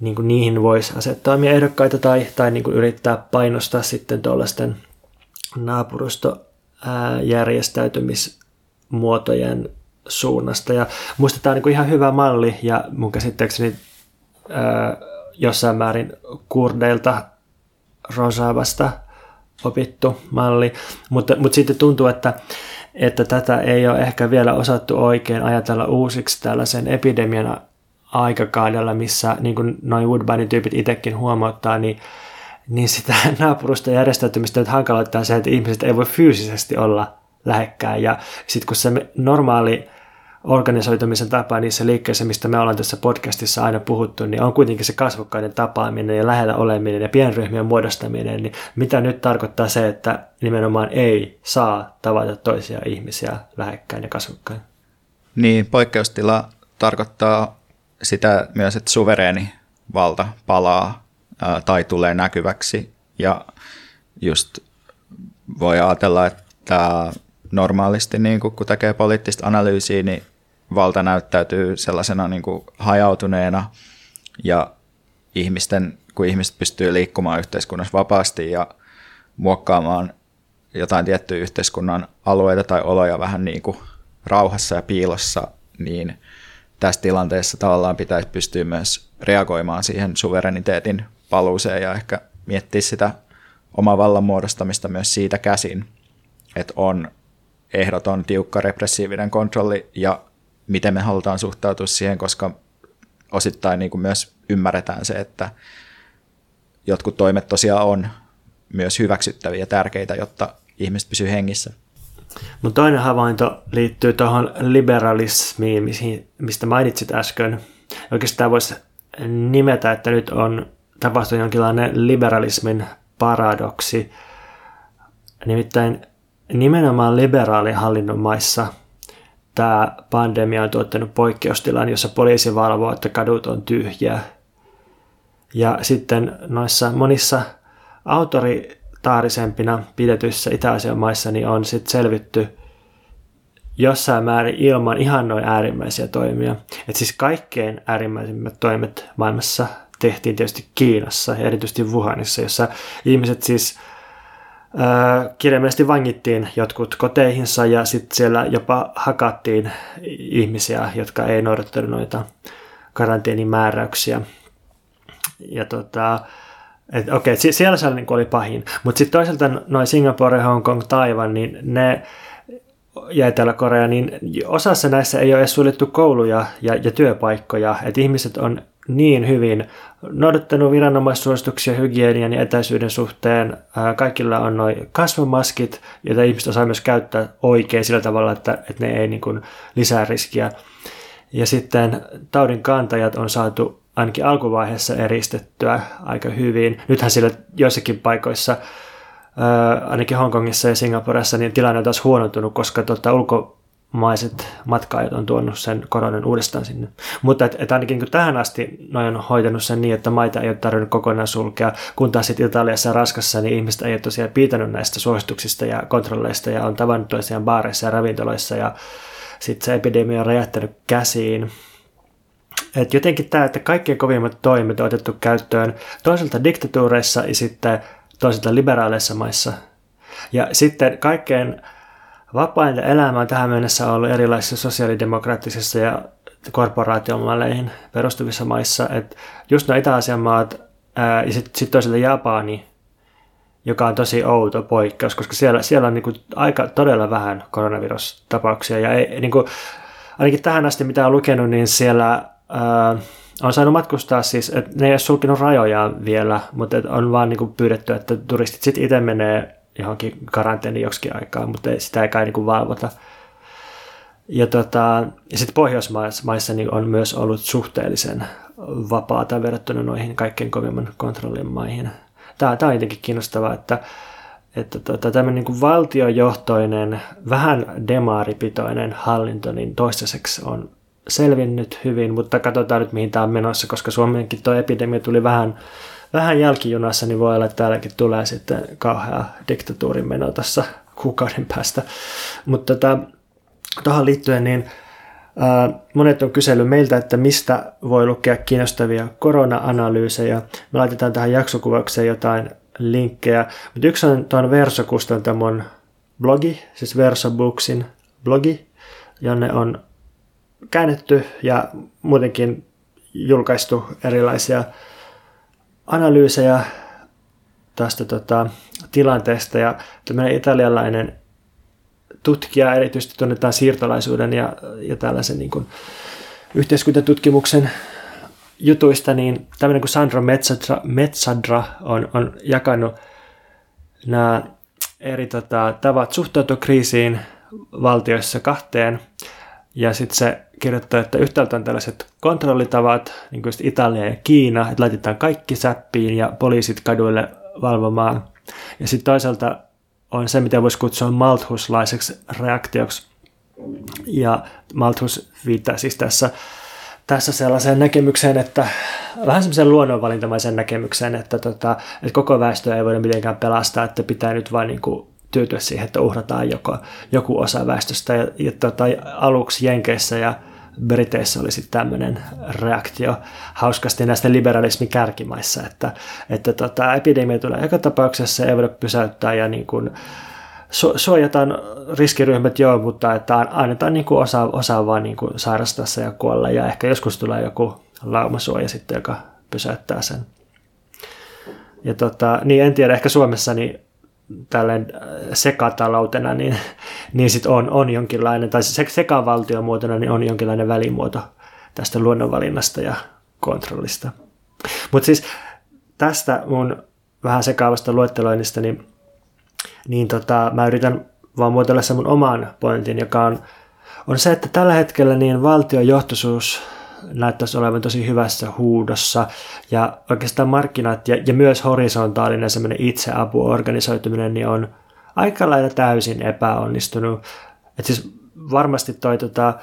niin kuin niihin voisi asettaa omia ehdokkaita tai, tai niin kuin yrittää painostaa sitten tuollaisten naapurustojärjestäytymismuotojen suunnasta. Ja on niin ihan hyvä malli ja mun käsittääkseni ää, jossain määrin kurdeilta Rosavasta opittu malli, mutta, mutta sitten tuntuu, että, että tätä ei ole ehkä vielä osattu oikein ajatella uusiksi tällaisen epidemian aikakaudella, missä niin kuin noin Woodbinin tyypit itsekin huomauttaa, niin, niin sitä naapurusta järjestäytymistä nyt hankaloittaa se, että ihmiset ei voi fyysisesti olla lähekkäin. Ja sitten kun se normaali organisoitumisen tapa niissä liikkeissä, mistä me ollaan tässä podcastissa aina puhuttu, niin on kuitenkin se kasvokkaiden tapaaminen ja lähellä oleminen ja pienryhmien muodostaminen, niin mitä nyt tarkoittaa se, että nimenomaan ei saa tavata toisia ihmisiä lähekkäin ja kasvokkain? Niin, poikkeustila tarkoittaa sitä myös, että suvereeni valta palaa tai tulee näkyväksi ja just voi ajatella, että normaalisti niin kun tekee poliittista analyysiä, niin valta näyttäytyy sellaisena niin kuin hajautuneena ja ihmisten, kun ihmiset pystyy liikkumaan yhteiskunnassa vapaasti ja muokkaamaan jotain tiettyjä yhteiskunnan alueita tai oloja vähän niin kuin rauhassa ja piilossa, niin tässä tilanteessa tavallaan pitäisi pystyä myös reagoimaan siihen suvereniteetin paluuseen ja ehkä miettiä sitä omaa vallan muodostamista myös siitä käsin, että on ehdoton, tiukka, repressiivinen kontrolli ja miten me halutaan suhtautua siihen, koska osittain niin kuin myös ymmärretään se, että jotkut toimet tosiaan on myös hyväksyttäviä ja tärkeitä, jotta ihmiset pysyy hengissä. Mun toinen havainto liittyy tuohon liberalismiin, mistä mainitsit äsken. Oikeastaan voisi nimetä, että nyt on tapahtunut jonkinlainen liberalismin paradoksi. Nimittäin nimenomaan liberaalihallinnon maissa tämä pandemia on tuottanut poikkeustilan, jossa poliisi valvoo, että kadut on tyhjiä. Ja sitten noissa monissa autoritaarisempina pidetyissä Itä-Asian maissa niin on sitten selvitty jossain määrin ilman ihan noin äärimmäisiä toimia. Et siis kaikkein äärimmäisimmät toimet maailmassa tehtiin tietysti Kiinassa ja erityisesti Wuhanissa, jossa ihmiset siis kirjaimellisesti vangittiin jotkut koteihinsa ja sitten siellä jopa hakattiin ihmisiä, jotka ei noudattanut noita karanteenimääräyksiä. Ja tota, et, okei, siellä se niin oli pahin. Mutta sitten toisaalta noin Singapore, Hong Kong, Taiwan, niin ne ja Etelä-Korea, niin osassa näissä ei ole edes suljettu kouluja ja, ja työpaikkoja, että ihmiset on niin hyvin noudattanut viranomaissuosituksia hygienian ja etäisyyden suhteen. Kaikilla on noin kasvomaskit, joita ihmiset osaa myös käyttää oikein sillä tavalla, että, että ne ei niin kuin lisää riskiä. Ja sitten taudin kantajat on saatu ainakin alkuvaiheessa eristettyä aika hyvin. Nythän sillä joissakin paikoissa, ainakin Hongkongissa ja Singaporessa, niin tilanne on taas huonontunut, koska tuota, ulko, maiset matkaajat on tuonut sen koronan uudestaan sinne. Mutta et, et ainakin niin tähän asti noin on hoitanut sen niin, että maita ei ole tarvinnut kokonaan sulkea, kun taas sitten Italiassa ja Raskassa niin ihmiset ei ole tosiaan piitänyt näistä suosituksista ja kontrolleista ja on tavannut toisiaan baareissa ja ravintoloissa ja sitten se epidemia on räjähtänyt käsiin. Et jotenkin tämä, että kaikkein kovimmat toimet on otettu käyttöön toisaalta diktatuureissa ja sitten toisaalta liberaaleissa maissa. Ja sitten kaikkein Vapainta elämää tähän mennessä on ollut erilaisissa sosiaalidemokraattisissa ja korporaatiomalleihin perustuvissa maissa. Et just nuo Itä-Asian maat ää, ja sitten sit toisaalta Japani, joka on tosi outo poikkeus, koska siellä, siellä on niinku aika todella vähän koronavirustapauksia. Ja ei, niinku, ainakin tähän asti mitä on lukenut, niin siellä ää, on saanut matkustaa siis, että ne ei ole sulkenut rajoja vielä, mutta on vaan niinku pyydetty, että turistit sitten itse menee johonkin karanteeni joksikin aikaa, mutta sitä ei kai niin valvota. Ja, tota, ja sitten Pohjoismaissa niin on myös ollut suhteellisen vapaata verrattuna noihin kaikkein kovimman kontrollin maihin. Tämä, tämä on jotenkin kiinnostavaa, että, että tota, tämmöinen niin valtiojohtoinen, vähän demaaripitoinen hallinto niin toistaiseksi on selvinnyt hyvin, mutta katsotaan nyt mihin tämä on menossa, koska Suomenkin tuo epidemia tuli vähän vähän jälkijunassa, niin voi olla, että täälläkin tulee sitten kauhea diktatuurin meno tässä kuukauden päästä. Mutta tota, tuohon liittyen, niin monet on kysellyt meiltä, että mistä voi lukea kiinnostavia korona-analyysejä. Me laitetaan tähän jaksokuvaukseen jotain linkkejä. Mutta yksi on tuon Verso-kustantamon blogi, siis Verso Booksin blogi, jonne on käännetty ja muutenkin julkaistu erilaisia analyysejä tästä tota, tilanteesta ja tämmöinen italialainen tutkija erityisesti tunnetaan siirtolaisuuden ja, ja tällaisen niin kuin, yhteiskuntatutkimuksen jutuista, niin tämmöinen kuin Sandro Mezzadra, Mezzadra on, on jakanut nämä eri tota, tavat suhtautua kriisiin valtioissa kahteen. Ja sitten se kirjoittaa, että yhtäältä on tällaiset kontrollitavat, niin kuin Italia ja Kiina, että laitetaan kaikki säppiin ja poliisit kaduille valvomaan. Ja sitten toisaalta on se, mitä voisi kutsua malthuslaiseksi reaktioksi. Ja Malthus viittaa siis tässä, tässä sellaiseen näkemykseen, että vähän semmoisen luonnonvalintamaisen näkemykseen, että, tota, että koko väestöä ei voida mitenkään pelastaa, että pitää nyt vain niin kuin tyytyä siihen, että uhrataan joko, joku osa väestöstä. Ja, ja tota, aluksi Jenkeissä ja Briteissä oli sitten tämmöinen reaktio hauskasti näistä liberalismin kärkimaissa, että, että tota, epidemia tulee joka tapauksessa, ei voida pysäyttää ja niin kuin, su- suojataan riskiryhmät joo, mutta että annetaan niin kuin osa, osa vaan niin kuin sairastaa ja kuolla ja ehkä joskus tulee joku laumasuoja sitten, joka pysäyttää sen. Ja tota, niin en tiedä, ehkä Suomessa niin tällainen äh, sekataloutena, niin, niin sit on, on jonkinlainen, tai se, sekavaltiomuotona niin on jonkinlainen välimuoto tästä luonnonvalinnasta ja kontrollista. Mutta siis tästä mun vähän sekaavasta luetteloinnista, niin, niin tota, mä yritän vaan muotoilla sen mun oman pointin, joka on, on se, että tällä hetkellä niin valtion näyttäisi olevan tosi hyvässä huudossa ja oikeastaan markkinat ja, ja myös horisontaalinen semmoinen itseapu organisoituminen niin on aika lailla täysin epäonnistunut. Et siis varmasti toi tota,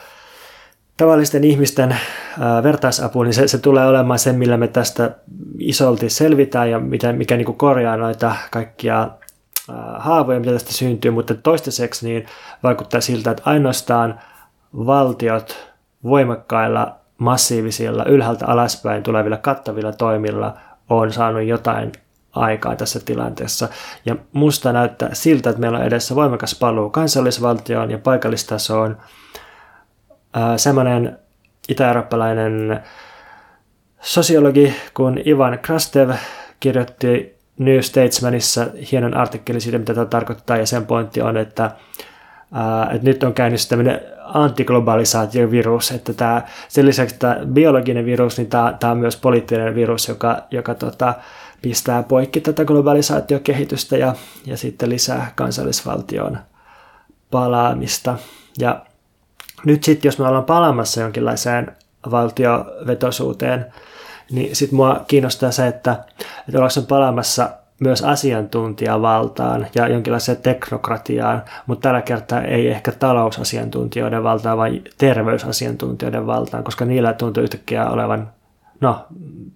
tavallisten ihmisten ää, vertaisapu, niin se, se tulee olemaan se, millä me tästä isolti selvitään ja mitä, mikä niin korjaa noita kaikkia haavoja, mitä tästä syntyy, mutta toistaiseksi niin vaikuttaa siltä, että ainoastaan valtiot voimakkailla massiivisilla ylhäältä alaspäin tulevilla kattavilla toimilla on saanut jotain aikaa tässä tilanteessa. Ja musta näyttää siltä, että meillä on edessä voimakas paluu kansallisvaltioon ja paikallistasoon. semmoinen itä-eurooppalainen sosiologi kuin Ivan Krastev kirjoitti New Statesmanissa hienon artikkelin siitä, mitä tämä tarkoittaa, ja sen pointti on, että, että nyt on käynnissä tämmöinen antiglobalisaatiovirus, että tämä, sen lisäksi tämä biologinen virus, niin tämä, tämä on myös poliittinen virus, joka, joka tota, pistää poikki tätä globalisaatiokehitystä ja, ja sitten lisää kansallisvaltion palaamista. Ja nyt sitten, jos me ollaan palaamassa jonkinlaiseen valtiovetosuuteen, niin sitten mua kiinnostaa se, että, että ollaanko palaamassa myös asiantuntijavaltaan ja jonkinlaiseen teknokratiaan, mutta tällä kertaa ei ehkä talousasiantuntijoiden valtaan, vaan terveysasiantuntijoiden valtaan, koska niillä tuntuu yhtäkkiä olevan no,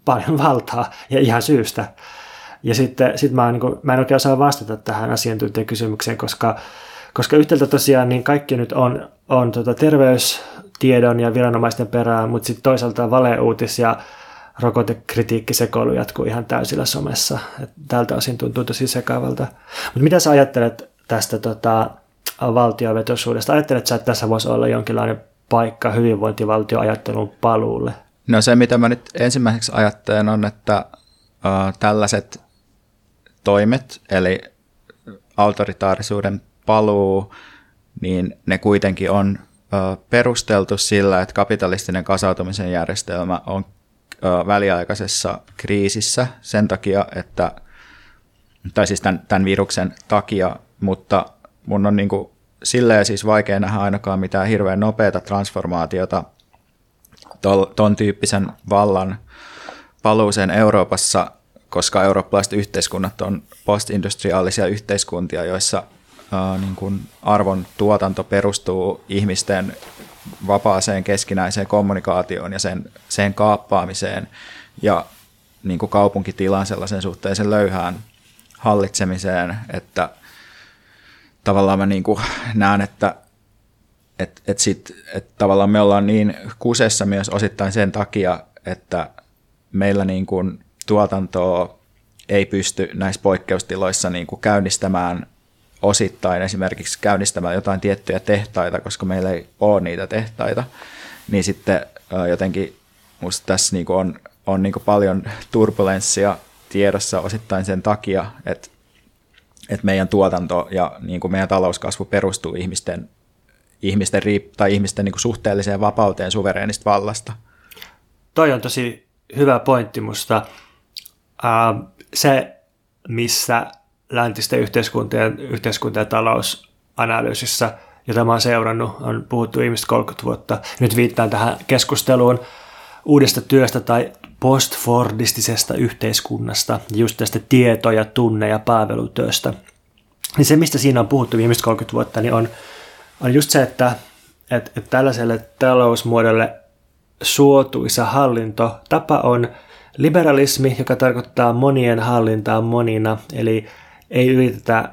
paljon valtaa ja ihan syystä. Ja sitten sit mä, niin kuin, mä en oikein osaa vastata tähän asiantuntijakysymykseen, koska, koska yhtäältä tosiaan niin kaikki nyt on, on tota terveystiedon ja viranomaisten perään, mutta sitten toisaalta valeuutis ja rokotekritiikkisekoilu jatkuu ihan täysillä somessa. Et tältä osin tuntuu tosi sekavalta. Mutta mitä sä ajattelet tästä tota, valtiovetoisuudesta? Ajattelet sä, että tässä voisi olla jonkinlainen paikka hyvinvointivaltioajattelun paluulle? No se, mitä mä nyt ensimmäiseksi ajattelen, on, että uh, tällaiset toimet, eli autoritaarisuuden paluu, niin ne kuitenkin on perusteltu sillä, että kapitalistinen kasautumisen järjestelmä on väliaikaisessa kriisissä sen takia, että, tai siis tämän, tämän viruksen takia, mutta mun on niin kuin silleen siis vaikea nähdä ainakaan mitään hirveän nopeata transformaatiota ton tyyppisen vallan paluuseen Euroopassa, koska eurooppalaiset yhteiskunnat on postindustriaalisia yhteiskuntia, joissa ää, niin kuin arvon tuotanto perustuu ihmisten vapaaseen keskinäiseen kommunikaatioon ja sen, sen kaappaamiseen ja niin kuin kaupunkitilan sellaisen suhteellisen löyhään hallitsemiseen, että tavallaan mä niin kuin näen, että et, et sit, et tavallaan me ollaan niin kusessa myös osittain sen takia, että meillä niin kuin tuotantoa ei pysty näissä poikkeustiloissa niin kuin käynnistämään osittain esimerkiksi käynnistämään jotain tiettyjä tehtaita, koska meillä ei ole niitä tehtaita, niin sitten jotenkin musta tässä niin on, on niin paljon turbulenssia tiedossa osittain sen takia, että, että meidän tuotanto ja niin meidän talouskasvu perustuu ihmisten, ihmisten, tai ihmisten niin suhteelliseen vapauteen suvereenista vallasta. Toi on tosi hyvä pointti musta. Uh, se, missä läntisten yhteiskuntien, yhteiskunta- ja talousanalyysissä, jota mä oon seurannut, on puhuttu ihmistä 30 vuotta. Nyt viittaan tähän keskusteluun uudesta työstä tai postfordistisesta yhteiskunnasta, just tästä tieto- ja tunne- ja palvelutyöstä. Niin se, mistä siinä on puhuttu viimeiset 30 vuotta, niin on, on just se, että, että, että tällaiselle talousmuodolle suotuisa hallintotapa on liberalismi, joka tarkoittaa monien hallintaa monina, eli ei yritetä,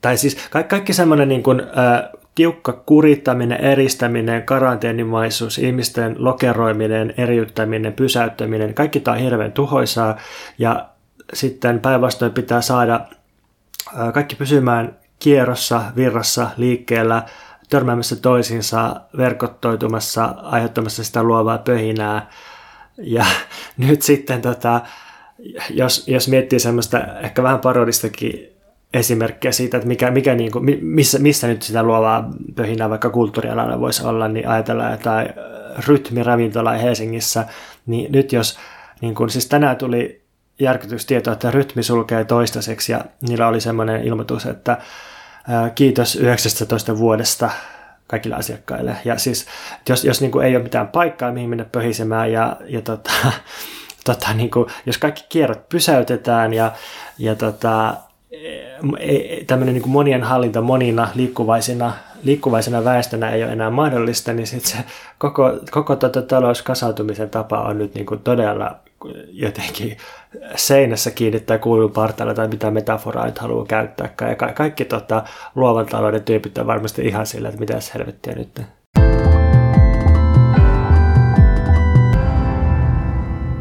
tai siis kaikki, kaikki semmoinen niin kuin, ä, tiukka kurittaminen, eristäminen, karanteenimaisuus, ihmisten lokeroiminen, eriyttäminen, pysäyttäminen, kaikki tämä on hirveän tuhoisaa ja sitten päinvastoin pitää saada ä, kaikki pysymään kierrossa, virrassa, liikkeellä, törmäämässä toisiinsa, verkottoitumassa, aiheuttamassa sitä luovaa pöhinää. Ja nyt sitten, tota, jos, jos miettii semmoista ehkä vähän parodistakin esimerkkejä siitä, että mikä, mikä niin kuin, missä, missä nyt sitä luovaa pöhinää vaikka kulttuurialalla voisi olla, niin ajatellaan jotain rytmiravintola Helsingissä, niin nyt jos, niin kuin, siis tänään tuli järkytystieto, että rytmi sulkee toistaiseksi ja niillä oli semmoinen ilmoitus, että kiitos 19 vuodesta kaikille asiakkaille. Ja siis, jos, jos niin kuin ei ole mitään paikkaa, mihin mennä pöhisemään ja, ja tota, tota, niin kuin, jos kaikki kierrot pysäytetään ja, ja tota, tämmöinen niin monien hallinta monina liikkuvaisina, liikkuvaisena väestönä ei ole enää mahdollista, niin sit se koko, koko tota talouskasautumisen tapa on nyt niin kuin todella jotenkin seinässä kiinnittää kuulun partaalla tai mitä metaforaa nyt haluaa käyttää. Ja ka- kaikki tota, luovan talouden tyypit on varmasti ihan sillä, että mitä helvettiä nyt.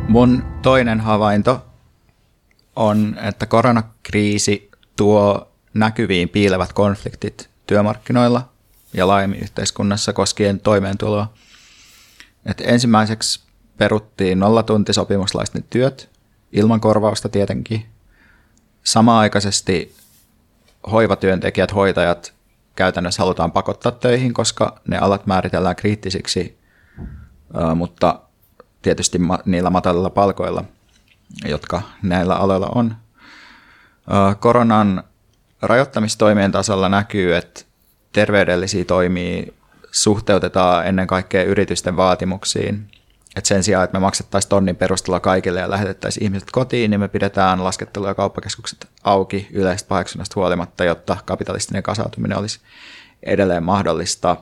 Mun toinen havainto on, että koronakriisi tuo näkyviin piilevät konfliktit työmarkkinoilla ja laajemmin yhteiskunnassa koskien toimeentuloa. Et ensimmäiseksi peruttiin nollatuntisopimuslaisten työt, ilman korvausta tietenkin. Samaaikaisesti hoivatyöntekijät, hoitajat käytännössä halutaan pakottaa töihin, koska ne alat määritellään kriittisiksi, mutta tietysti niillä matalilla palkoilla, jotka näillä aloilla on. Koronan rajoittamistoimien tasolla näkyy, että terveydellisiä toimia suhteutetaan ennen kaikkea yritysten vaatimuksiin. Et sen sijaan, että me maksettaisiin tonnin perusteella kaikille ja lähetettäisiin ihmiset kotiin, niin me pidetään laskettelu- ja kauppakeskukset auki yleistä paheksunnasta huolimatta, jotta kapitalistinen kasautuminen olisi edelleen mahdollista.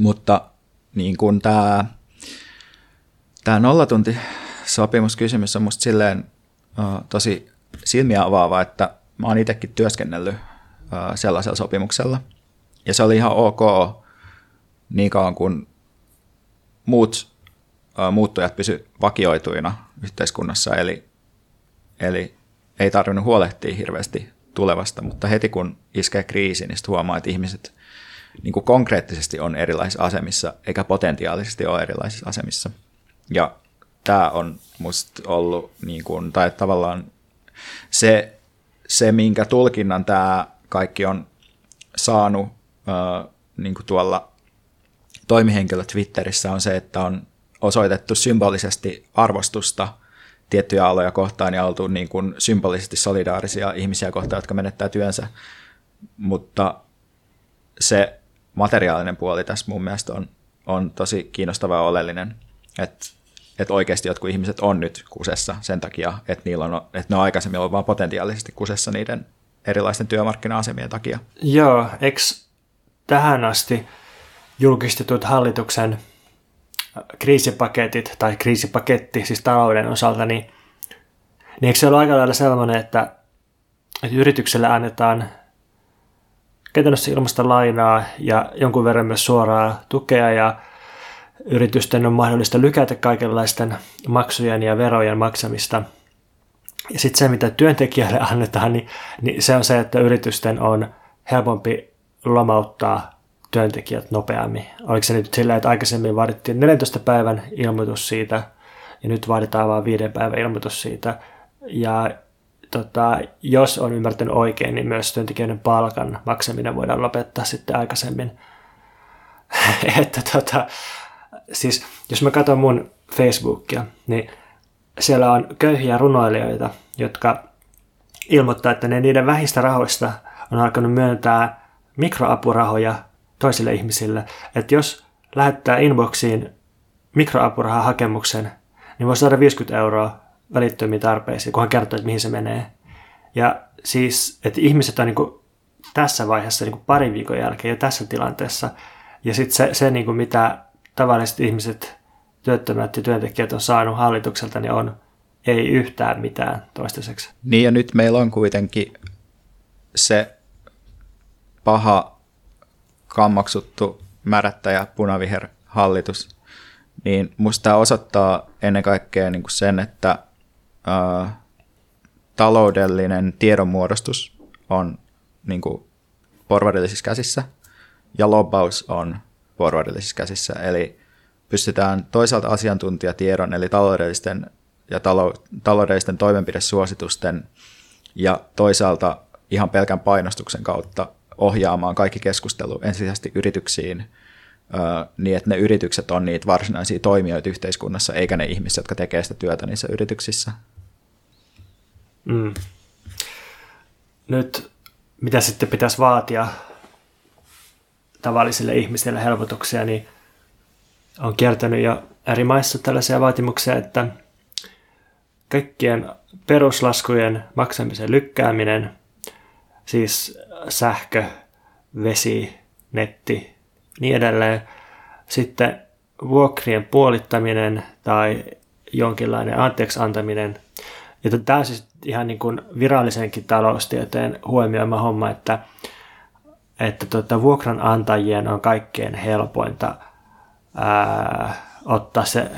Mutta niin kuin tämä, tämä nollatuntisopimuskysymys on minusta silleen uh, tosi silmiä avaava, että mä oon itsekin työskennellyt uh, sellaisella sopimuksella. Ja se oli ihan ok niin kauan kuin muut muuttujat pysy vakioituina yhteiskunnassa, eli, eli ei tarvinnut huolehtia hirveästi tulevasta, mutta heti kun iskee kriisi, niin huomaa, että ihmiset niin kuin konkreettisesti on erilaisissa asemissa, eikä potentiaalisesti ole erilaisissa asemissa. Ja tämä on musta ollut, niin kuin, tai tavallaan se, se, minkä tulkinnan tämä kaikki on saanut niin kuin tuolla toimihenkilö Twitterissä on se, että on osoitettu symbolisesti arvostusta tiettyjä aloja kohtaan ja oltu niin kuin symbolisesti solidaarisia ihmisiä kohtaan, jotka menettää työnsä. Mutta se materiaalinen puoli tässä mun mielestä on, on tosi kiinnostava ja oleellinen, että että oikeasti jotkut ihmiset on nyt kusessa sen takia, että, niillä on, että ne on aikaisemmin ollut vain potentiaalisesti kusessa niiden erilaisten työmarkkina-asemien takia. Joo, eikö tähän asti julkistetut hallituksen kriisipaketit tai kriisipaketti siis talouden osalta, niin, niin eikö se ole aika lailla sellainen, että, että yritykselle annetaan käytännössä ilmasta lainaa ja jonkun verran myös suoraa tukea ja yritysten on mahdollista lykätä kaikenlaisten maksujen ja verojen maksamista. Ja sitten se, mitä työntekijälle annetaan, niin, niin se on se, että yritysten on helpompi lomauttaa työntekijät nopeammin. Oliko se nyt sillä, että aikaisemmin vaadittiin 14 päivän ilmoitus siitä, ja nyt vaaditaan vain viiden päivän ilmoitus siitä. Ja tota, jos on ymmärtänyt oikein, niin myös työntekijöiden palkan maksaminen voidaan lopettaa sitten aikaisemmin. että tota, siis jos mä katson mun Facebookia, niin siellä on köyhiä runoilijoita, jotka ilmoittaa, että ne niiden vähistä rahoista on alkanut myöntää mikroapurahoja toisille ihmisille. Että jos lähettää inboxiin mikroapurahahakemuksen, niin voi saada 50 euroa välittömiin tarpeisiin, kunhan kertoo, että mihin se menee. Ja siis, että ihmiset on niin kuin tässä vaiheessa niin kuin parin viikon jälkeen jo tässä tilanteessa. Ja sitten se, se niin kuin mitä tavalliset ihmiset, työttömät ja työntekijät on saanut hallitukselta, niin on ei yhtään mitään toistaiseksi. Niin ja nyt meillä on kuitenkin se paha kammaksuttu märättäjä punaviher hallitus, niin musta tämä osoittaa ennen kaikkea niin kuin sen, että ää, taloudellinen tiedonmuodostus on niin kuin porvarillisissa käsissä ja lobbaus on porvarillisissa käsissä. Eli pystytään toisaalta asiantuntijatiedon eli taloudellisten ja talou- taloudellisten toimenpidesuositusten ja toisaalta ihan pelkän painostuksen kautta ohjaamaan kaikki keskustelu ensisijaisesti yrityksiin niin, että ne yritykset on niitä varsinaisia toimijoita yhteiskunnassa, eikä ne ihmiset, jotka tekevät sitä työtä niissä yrityksissä. Mm. Nyt mitä sitten pitäisi vaatia tavallisille ihmisille helpotuksia, niin on kiertänyt jo eri maissa tällaisia vaatimuksia, että kaikkien peruslaskujen maksamisen lykkääminen, siis sähkö, vesi, netti, niin edelleen. Sitten vuokrien puolittaminen tai jonkinlainen anteeksi antaminen. Ja tämä on siis ihan niin kuin virallisenkin taloustieteen huomioima homma, että, että tuota, vuokranantajien on kaikkein helpointa ää, ottaa se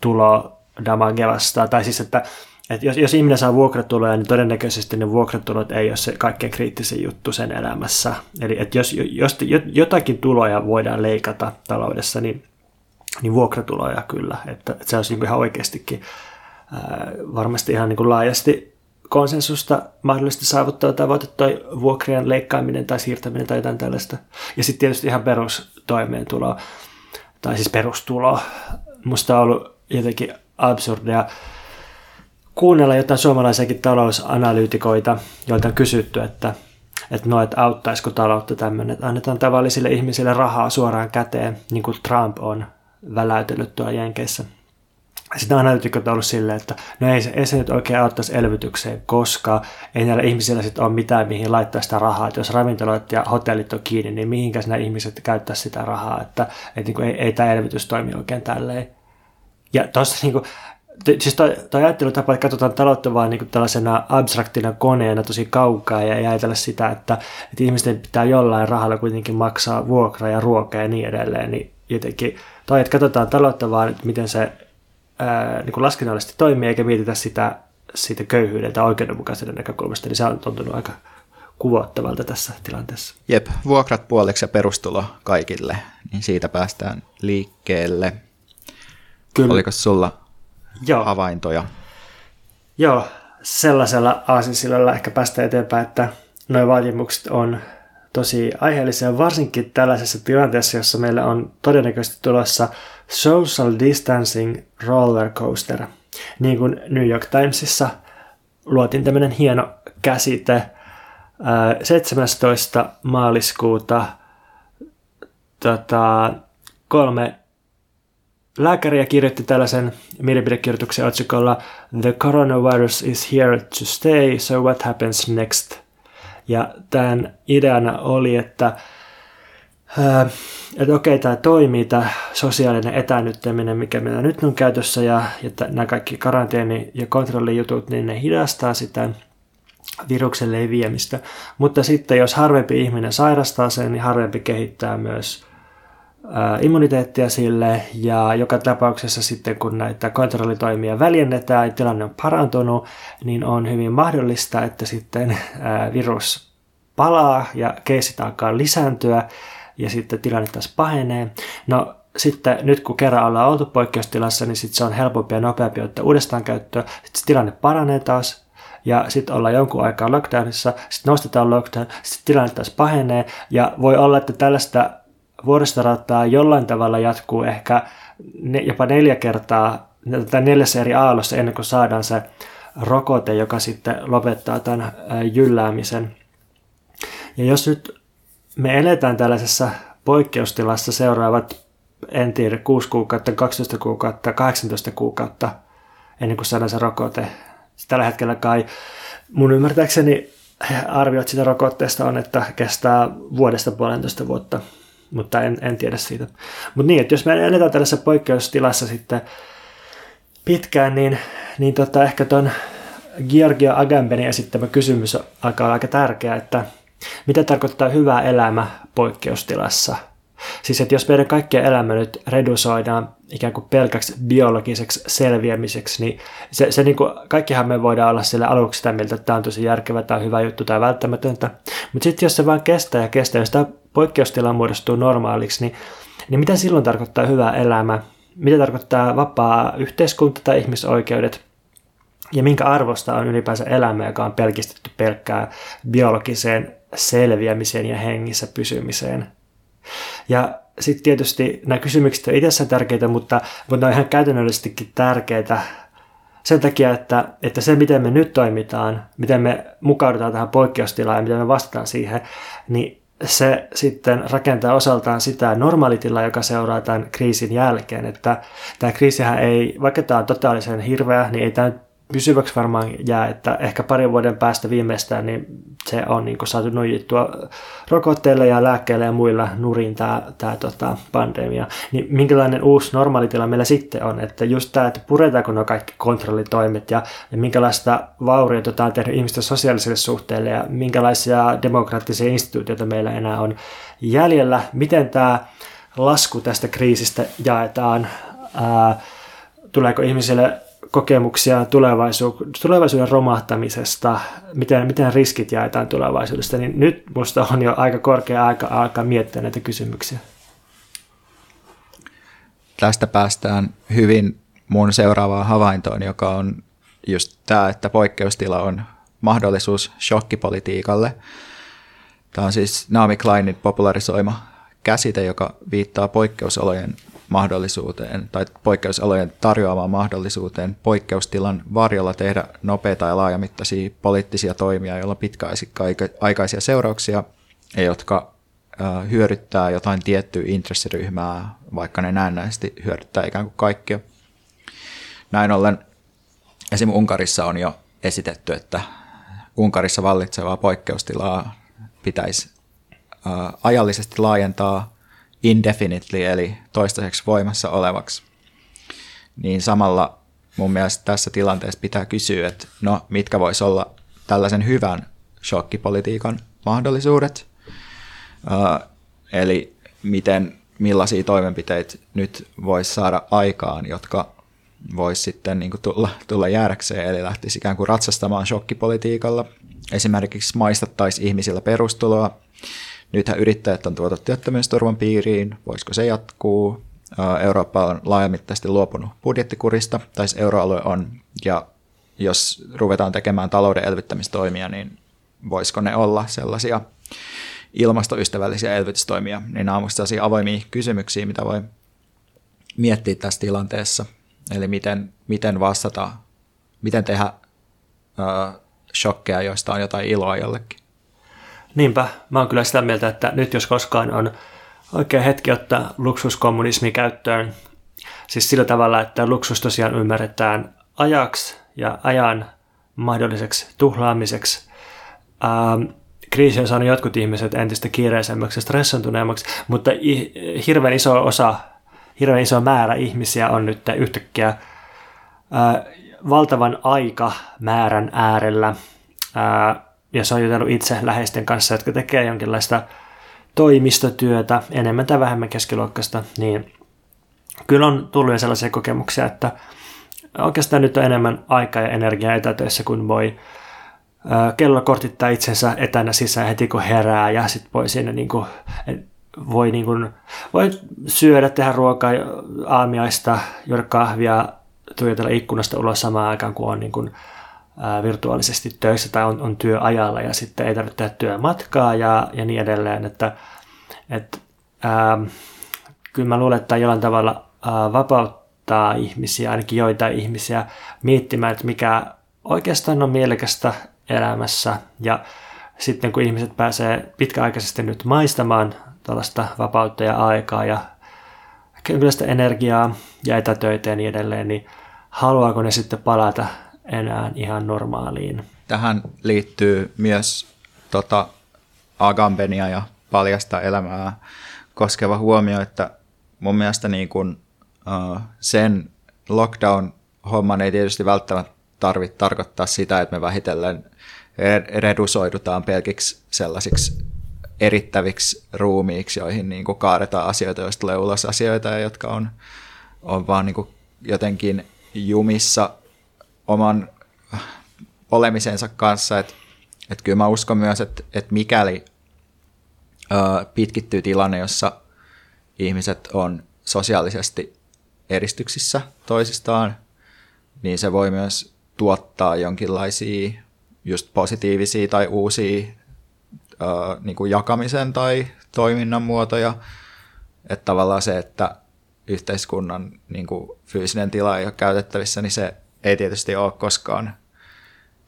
tulo damage vastaan. Tai siis, että, että jos, jos ihminen saa vuokratuloja, niin todennäköisesti ne vuokratulot ei ole se kaikkein kriittisin juttu sen elämässä. Eli että jos, jos jotakin tuloja voidaan leikata taloudessa, niin, niin vuokratuloja kyllä. Että, että se olisi niin ihan oikeastikin ää, varmasti ihan niin kuin laajasti konsensusta mahdollisesti saavuttaa tavoite toi vuokrien leikkaaminen tai siirtäminen tai jotain tällaista. Ja sitten tietysti ihan perustoimeentulo, tai siis perustulo. Musta on ollut jotenkin absurdia kuunnella jotain suomalaisiakin talousanalyytikoita, joilta on kysytty, että, että no, että auttaisiko taloutta tämmöinen, että annetaan tavallisille ihmisille rahaa suoraan käteen, niin kuin Trump on väläytellyt tuolla Jenkeissä. Sitten analyytikot on ollut silleen, että no ei se, ei se nyt oikein auttaisi elvytykseen, koska ei näillä ihmisillä sitten ole mitään, mihin laittaa sitä rahaa. Että jos ravintolat ja hotellit on kiinni, niin mihinkäs nämä ihmiset käyttää sitä rahaa, että, että niin kuin ei, ei tämä elvytys toimi oikein tälleen. Ja tuossa niin siis toi, toi ajattelutapa, että katsotaan taloutta vaan niin tällaisena abstraktina koneena tosi kaukaa ja ei ajatella sitä, että, että ihmisten pitää jollain rahalla kuitenkin maksaa vuokra ja ruoka ja niin edelleen, niin jotenkin, tai että katsotaan taloutta vaan, että miten se ää, niin laskennallisesti toimii, eikä mietitä sitä siitä köyhyyden tai oikeudenmukaisuuden näkökulmasta, niin se on tuntunut aika kuvottavalta tässä tilanteessa. Jep, vuokrat puoliksi ja perustulo kaikille, niin siitä päästään liikkeelle. Kyllä. Oliko sulla Joo. havaintoja? Joo, sellaisella aasinsillalla ehkä päästä eteenpäin, että nuo vaatimukset on tosi aiheellisia, varsinkin tällaisessa tilanteessa, jossa meillä on todennäköisesti tulossa social distancing roller coaster. Niin kuin New York Timesissa luotiin tämmöinen hieno käsite 17. maaliskuuta tota, kolme lääkäriä kirjoitti tällaisen mielipidekirjoituksen otsikolla The coronavirus is here to stay, so what happens next? Ja tämän ideana oli, että äh, että okei, tämä toimii, tämä sosiaalinen etänyttäminen, mikä meillä nyt on käytössä, ja että nämä kaikki karanteeni- ja kontrollijutut, niin ne hidastaa sitä viruksen leviämistä. Mutta sitten jos harvempi ihminen sairastaa sen, niin harvempi kehittää myös immuniteettia sille ja joka tapauksessa sitten kun näitä kontrollitoimia väljennetään ja tilanne on parantunut, niin on hyvin mahdollista, että sitten virus palaa ja keissit alkaa lisääntyä ja sitten tilanne taas pahenee. No sitten nyt kun kerran ollaan oltu poikkeustilassa, niin sitten se on helpompi ja nopeampi ottaa uudestaan käyttöön. Sitten tilanne paranee taas ja sitten ollaan jonkun aikaa lockdownissa, sitten nostetaan lockdown, sitten tilanne taas pahenee ja voi olla, että tällaista vuoristorataa jollain tavalla jatkuu ehkä ne, jopa neljä kertaa tai neljässä eri aallossa ennen kuin saadaan se rokote, joka sitten lopettaa tämän jylläämisen. Ja jos nyt me eletään tällaisessa poikkeustilassa seuraavat, en tiedä, 6 kuukautta, 12 kuukautta, 18 kuukautta ennen kuin saadaan se rokote. Tällä hetkellä kai mun ymmärtääkseni arviot sitä rokotteesta on, että kestää vuodesta puolentoista vuotta mutta en, en tiedä siitä. Mutta niin, että jos me eletään tällaisessa poikkeustilassa sitten pitkään, niin, niin tota, ehkä tuon Georgia Agambenin esittämä kysymys aika, aika tärkeä, että mitä tarkoittaa hyvä elämä poikkeustilassa? Siis että jos meidän kaikkien elämä nyt redusoidaan ikään kuin pelkäksi biologiseksi selviämiseksi, niin se, se niin kuin, kaikkihan me voidaan olla sillä aluksi sitä mieltä, että tämä on tosi järkevä, tämä on hyvä juttu tai välttämätöntä. Mutta sitten jos se vaan kestää ja kestää, jos tämä poikkeustila muodostuu normaaliksi, niin, niin mitä silloin tarkoittaa hyvä elämä? Mitä tarkoittaa vapaa yhteiskunta tai ihmisoikeudet? Ja minkä arvosta on ylipäänsä elämä, joka on pelkistetty pelkkää biologiseen selviämiseen ja hengissä pysymiseen? Ja sitten tietysti nämä kysymykset on itsessään tärkeitä, mutta, mutta ne on ihan käytännöllisestikin tärkeitä sen takia, että, että se miten me nyt toimitaan, miten me mukaudutaan tähän poikkeustilaan ja miten me vastataan siihen, niin se sitten rakentaa osaltaan sitä normaalitilaa, joka seuraa tämän kriisin jälkeen. Että tämä kriisihän ei, vaikka tämä on totaalisen hirveä, niin ei tämä pysyväksi varmaan jää, että ehkä parin vuoden päästä viimeistään niin se on niin kuin saatu nojittua rokotteille ja lääkkeille ja muilla nurin tämä, tämä tota, pandemia. Niin minkälainen uusi normaalitila meillä sitten on, että just tämä, että puretaanko nuo kaikki kontrollitoimet ja, ja minkälaista vauriota tämä on tehnyt ihmisten sosiaalisille suhteille ja minkälaisia demokraattisia instituutioita meillä enää on jäljellä, miten tämä lasku tästä kriisistä jaetaan, ää, tuleeko ihmisille kokemuksia tulevaisuuden, tulevaisuuden romahtamisesta, miten, miten riskit jaetaan tulevaisuudesta, niin nyt minusta on jo aika korkea aika alkaa miettiä näitä kysymyksiä. Tästä päästään hyvin mun seuraavaan havaintoon, joka on just tämä, että poikkeustila on mahdollisuus shokkipolitiikalle. Tämä on siis Naomi Kleinin popularisoima käsite, joka viittaa poikkeusolojen mahdollisuuteen tai poikkeusolojen tarjoamaan mahdollisuuteen poikkeustilan varjolla tehdä nopeita ja laajamittaisia poliittisia toimia, joilla pitkäaikaisia seurauksia jotka hyödyttää jotain tiettyä intressiryhmää, vaikka ne näennäisesti hyödyttää ikään kuin kaikkia. Näin ollen esim. Unkarissa on jo esitetty, että Unkarissa vallitsevaa poikkeustilaa pitäisi ajallisesti laajentaa indefinitely eli toistaiseksi voimassa olevaksi. Niin samalla mun mielestä tässä tilanteessa pitää kysyä, että no mitkä voisi olla tällaisen hyvän shokkipolitiikan mahdollisuudet. Uh, eli miten, millaisia toimenpiteitä nyt voisi saada aikaan, jotka voisi sitten niin tulla, tulla jäädäkseen, eli lähtisi ikään kuin ratsastamaan shokkipolitiikalla. Esimerkiksi maistattaisiin ihmisillä perustuloa, Nythän yrittäjät on tuotu työttömyysturvan piiriin, voisiko se jatkuu? Eurooppa on laajamittaisesti luopunut budjettikurista, tai siis euroalue on, ja jos ruvetaan tekemään talouden elvyttämistoimia, niin voisiko ne olla sellaisia ilmastoystävällisiä elvytystoimia, niin nämä on sellaisia avoimia kysymyksiä, mitä voi miettiä tässä tilanteessa. Eli miten, miten vastata, miten tehdä äh, shokkeja, joista on jotain iloa jollekin. Niinpä, mä oon kyllä sitä mieltä, että nyt jos koskaan on oikea hetki ottaa luksuskommunismi käyttöön, siis sillä tavalla, että luksus tosiaan ymmärretään ajaksi ja ajan mahdolliseksi tuhlaamiseksi. Ähm, kriisi on saanut jotkut ihmiset entistä kiireisemmäksi ja stressantuneemmaksi, mutta hirveän iso osa, hirveän iso määrä ihmisiä on nyt yhtäkkiä äh, valtavan aikamäärän äärellä. Äh, jos on jutellut itse läheisten kanssa, jotka tekee jonkinlaista toimistotyötä, enemmän tai vähemmän keskiluokkaista, niin kyllä on tullut jo sellaisia kokemuksia, että oikeastaan nyt on enemmän aikaa ja energiaa etätöissä, kun voi kello kortittaa itsensä etänä sisään heti kun herää ja sitten voi siinä niin kuin, voi, niin kuin, voi syödä, tehdä ruokaa, aamiaista, juoda kahvia, tuijotella ikkunasta ulos samaan aikaan, kun on niin kuin, virtuaalisesti töissä tai on, on työajalla ja sitten ei tarvitse tehdä työmatkaa ja, ja niin edelleen. Että, et, ää, kyllä mä luulen, että jollain tavalla ää, vapauttaa ihmisiä, ainakin joitain ihmisiä, miettimään, että mikä oikeastaan on mielekästä elämässä. Ja sitten kun ihmiset pääsee pitkäaikaisesti nyt maistamaan tällaista vapautta ja aikaa ja kyllä sitä energiaa ja etätöitä ja niin edelleen, niin haluaako ne sitten palata enää ihan normaaliin. Tähän liittyy myös tota, agambenia ja paljasta elämää koskeva huomio, että mun mielestä niin kun, uh, sen lockdown-homman ei tietysti välttämättä tarvitse tarkoittaa sitä, että me vähitellen redusoidutaan pelkiksi sellaisiksi erittäviksi ruumiiksi, joihin niin kuin kaadetaan asioita, joista tulee ulos asioita, ja jotka on, on vaan niin kuin jotenkin jumissa oman olemisensa kanssa. Että et kyllä mä uskon myös, että et mikäli ö, pitkittyy tilanne, jossa ihmiset on sosiaalisesti eristyksissä toisistaan, niin se voi myös tuottaa jonkinlaisia just positiivisia tai uusia ää, niin kuin jakamisen tai toiminnan muotoja. Että tavallaan se, että yhteiskunnan niin kuin fyysinen tila ei ole käytettävissä, niin se ei tietysti ole koskaan,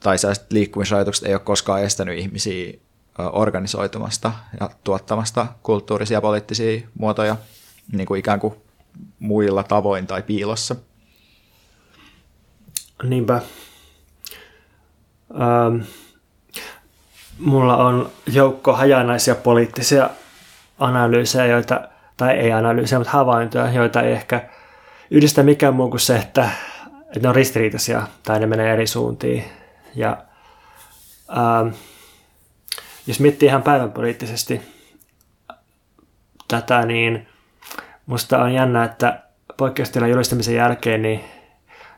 tai liikkumisrajoitukset ei ole koskaan estänyt ihmisiä organisoitumasta ja tuottamasta kulttuurisia ja poliittisia muotoja niin kuin ikään kuin muilla tavoin tai piilossa. Niinpä. Ähm, mulla on joukko hajanaisia poliittisia analyysejä, joita, tai ei analyysejä, mutta havaintoja, joita ei ehkä yhdistä mikään muu kuin se, että, että ne on ristiriitaisia tai ne menee eri suuntiin. Ja ähm, jos miettii ihan päivänpoliittisesti tätä, niin musta on jännä, että poikkeustilan julistamisen jälkeen niin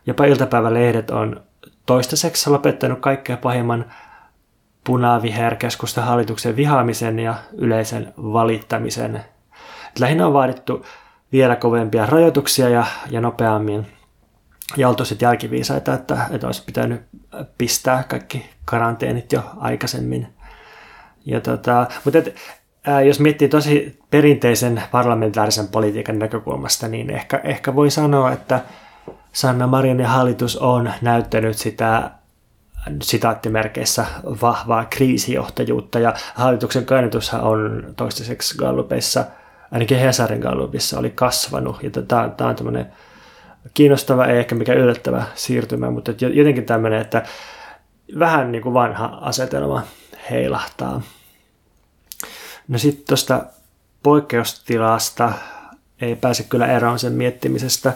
jopa iltapäivälehdet on toistaiseksi lopettanut kaikkein pahimman punaviherkeskusta hallituksen vihaamisen ja yleisen valittamisen. Lähinnä on vaadittu vielä kovempia rajoituksia ja, ja nopeammin. Ja oltu sitten jälkiviisaita, että, että olisi pitänyt pistää kaikki karanteenit jo aikaisemmin. Ja tota, mutta et, ää, jos miettii tosi perinteisen parlamentaarisen politiikan näkökulmasta, niin ehkä, ehkä voi sanoa, että Sanna Marinin hallitus on näyttänyt sitä sitaattimerkeissä vahvaa kriisijohtajuutta ja hallituksen kannatushan on toistaiseksi Gallupeissa, ainakin Hesarin Gallupissa oli kasvanut ja tämä, tämä on tämmöinen kiinnostava, ei ehkä mikä yllättävä siirtymä, mutta jotenkin tämmöinen, että vähän niin kuin vanha asetelma heilahtaa. No sitten tuosta poikkeustilasta ei pääse kyllä eroon sen miettimisestä.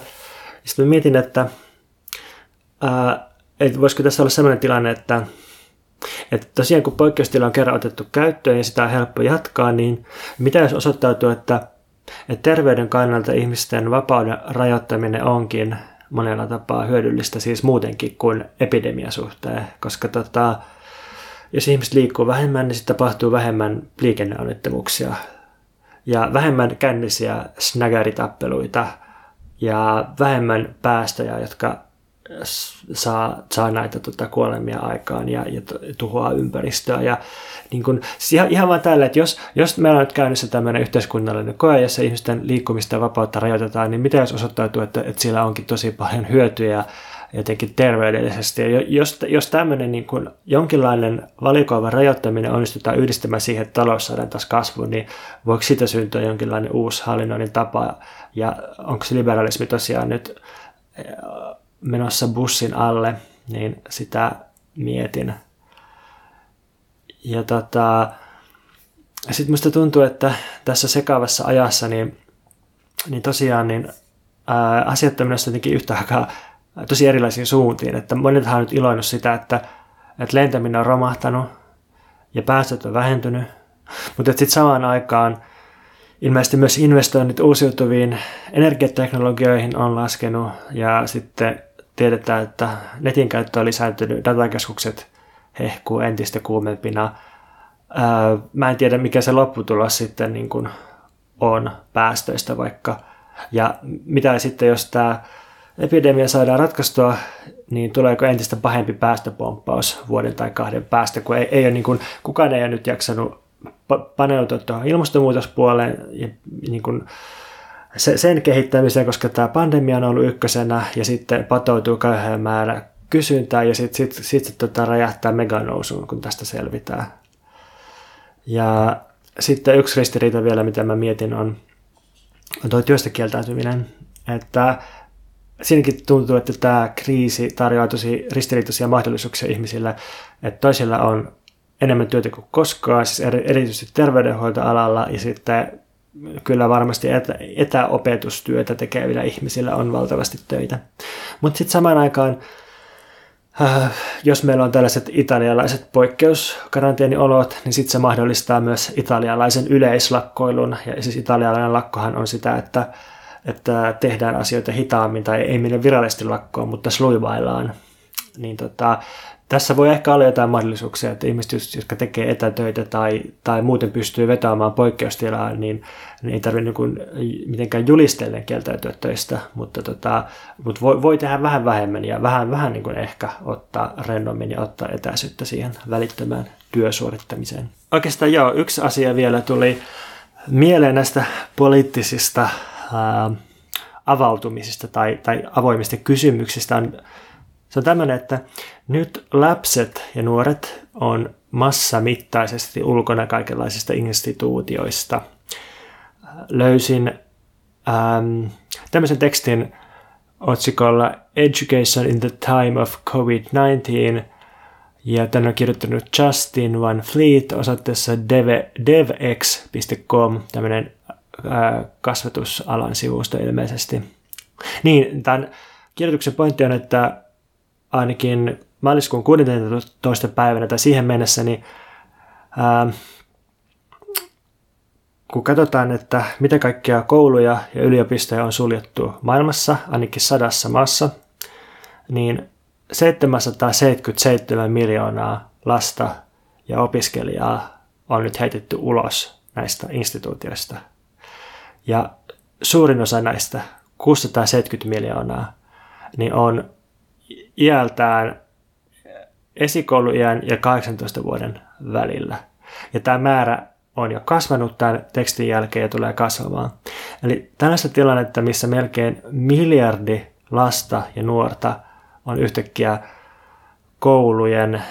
Sitten mietin, että, ää, että voisiko tässä olla sellainen tilanne, että, että tosiaan kun poikkeustila on kerran otettu käyttöön ja sitä on helppo jatkaa, niin mitä jos osoittautuu, että terveyden kannalta ihmisten vapauden rajoittaminen onkin monella tapaa hyödyllistä siis muutenkin kuin epidemiasuhteen, koska tota, jos ihmiset liikkuu vähemmän, niin sitten tapahtuu vähemmän liikenneonnettomuuksia ja vähemmän kännisiä snägäritappeluita ja vähemmän päästöjä, jotka saa, saa näitä tota, kuolemia aikaan ja, ja tuhoaa ympäristöä. Ja, niin kun, siis ihan, ihan vaan tällä, että jos, jos meillä on nyt käynnissä tämmöinen yhteiskunnallinen koe, jossa ihmisten liikkumista ja vapautta rajoitetaan, niin mitä jos osoittautuu, että, että sillä onkin tosi paljon hyötyjä jotenkin terveydellisesti. Ja jos, jos tämmöinen niin kuin jonkinlainen valikoiva rajoittaminen onnistutaan yhdistämään siihen, että talous saadaan taas kasvuun, niin voiko siitä syntyä jonkinlainen uusi hallinnoinnin tapa? Ja onko se liberalismi tosiaan nyt menossa bussin alle, niin sitä mietin. Ja tota, sitten musta tuntuu, että tässä sekavassa ajassa, niin, niin tosiaan niin, ää, asiat on jotenkin yhtä aikaa tosi erilaisiin suuntiin. Että monethan on nyt iloinut sitä, että, että lentäminen on romahtanut ja päästöt on vähentynyt, mutta sitten samaan aikaan ilmeisesti myös investoinnit uusiutuviin energiateknologioihin on laskenut ja sitten tiedetään, että netin käyttö on lisääntynyt, datakeskukset hehkuu entistä kuumempina. Mä en tiedä, mikä se lopputulos sitten niin kuin on päästöistä vaikka. Ja mitä sitten, jos tämä epidemia saadaan ratkaistua, niin tuleeko entistä pahempi päästöpomppaus vuoden tai kahden päästä, kun ei, ei ole niin kuin, kukaan ei ole nyt jaksanut paneutua tuohon ilmastonmuutospuoleen ja niin kuin se, sen kehittämiseen, koska tämä pandemia on ollut ykkösenä ja sitten patoutuu kauhean määrä kysyntää ja sitten sit, sit, sit, tota räjähtää meganousuun, kun tästä selvitään. Ja sitten yksi ristiriita vielä, mitä mä mietin, on, on tuo työstä kieltäytyminen. Että siinäkin tuntuu, että tämä kriisi tarjoaa tosi ristiriitaisia mahdollisuuksia ihmisille, että toisilla on enemmän työtä kuin koskaan, siis erityisesti terveydenhoitoalalla ja sitten kyllä varmasti etä, etäopetustyötä tekevillä ihmisillä on valtavasti töitä. Mutta sitten samaan aikaan äh, jos meillä on tällaiset italialaiset poikkeuskaranteeniolot, niin sitten se mahdollistaa myös italialaisen yleislakkoilun. Ja siis italialainen lakkohan on sitä, että, että tehdään asioita hitaammin tai ei mene virallisesti lakkoon, mutta sluivaillaan. Niin tota, tässä voi ehkä olla jotain mahdollisuuksia, että ihmiset, jotka tekee etätöitä tai, tai muuten pystyy vetämään poikkeustilaa, niin, niin ei tarvitse niin mitenkään julistellen kieltäytyä töistä, mutta, tota, mutta voi, voi tehdä vähän vähemmän ja vähän, vähän niin kuin ehkä ottaa rennommin ja ottaa etäisyyttä siihen välittömään työsuorittamiseen. Oikeastaan joo, yksi asia vielä tuli mieleen näistä poliittisista ää, avautumisista tai, tai avoimista kysymyksistä on se on tämmöinen, että nyt lapset ja nuoret on massamittaisesti ulkona kaikenlaisista instituutioista. Löysin ähm, tämmöisen tekstin otsikolla Education in the Time of COVID-19 ja tämän on kirjoittanut Justin Van Fleet osoitteessa dev, devx.com, tämmöinen äh, kasvatusalan sivusto ilmeisesti. Niin, tämän kirjoituksen pointti on, että ainakin maaliskuun 16. päivänä tai siihen mennessä, niin ää, kun katsotaan, että mitä kaikkia kouluja ja yliopistoja on suljettu maailmassa, ainakin sadassa maassa, niin 777 miljoonaa lasta ja opiskelijaa on nyt heitetty ulos näistä instituutioista. Ja suurin osa näistä, 670 miljoonaa, niin on iältään esikouluiän ja 18 vuoden välillä. Ja tämä määrä on jo kasvanut tämän tekstin jälkeen ja tulee kasvamaan. Eli tällaista tilannetta, missä melkein miljardi lasta ja nuorta on yhtäkkiä koulujen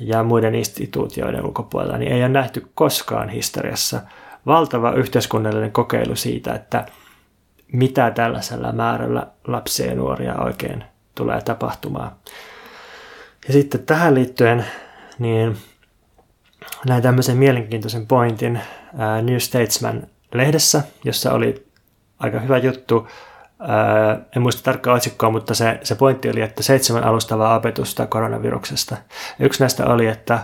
ja muiden instituutioiden ulkopuolella, niin ei ole nähty koskaan historiassa valtava yhteiskunnallinen kokeilu siitä, että mitä tällaisella määrällä lapsia ja nuoria oikein tulee tapahtumaan. Ja sitten tähän liittyen niin näin tämmöisen mielenkiintoisen pointin New Statesman-lehdessä, jossa oli aika hyvä juttu. En muista tarkkaa otsikkoa, mutta se, se pointti oli, että seitsemän alustavaa opetusta koronaviruksesta. Yksi näistä oli, että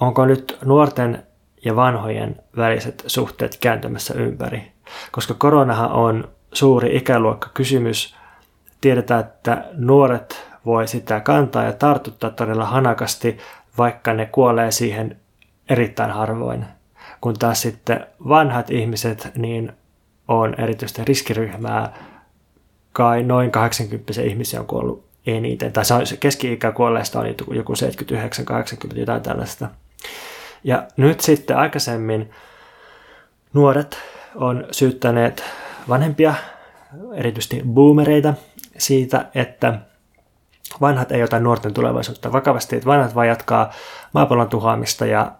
onko nyt nuorten ja vanhojen väliset suhteet kääntymässä ympäri. Koska koronahan on suuri ikäluokka kysymys, tiedetään, että nuoret voi sitä kantaa ja tartuttaa todella hanakasti, vaikka ne kuolee siihen erittäin harvoin. Kun taas sitten vanhat ihmiset, niin on erityisesti riskiryhmää, kai noin 80 ihmisiä on kuollut eniten, tai se keski-ikä kuolleista on joku 79-80, jotain tällaista. Ja nyt sitten aikaisemmin nuoret on syyttäneet vanhempia, erityisesti boomereita, siitä, että vanhat ei ota nuorten tulevaisuutta vakavasti, että vanhat vaan jatkaa maapallon tuhoamista ja,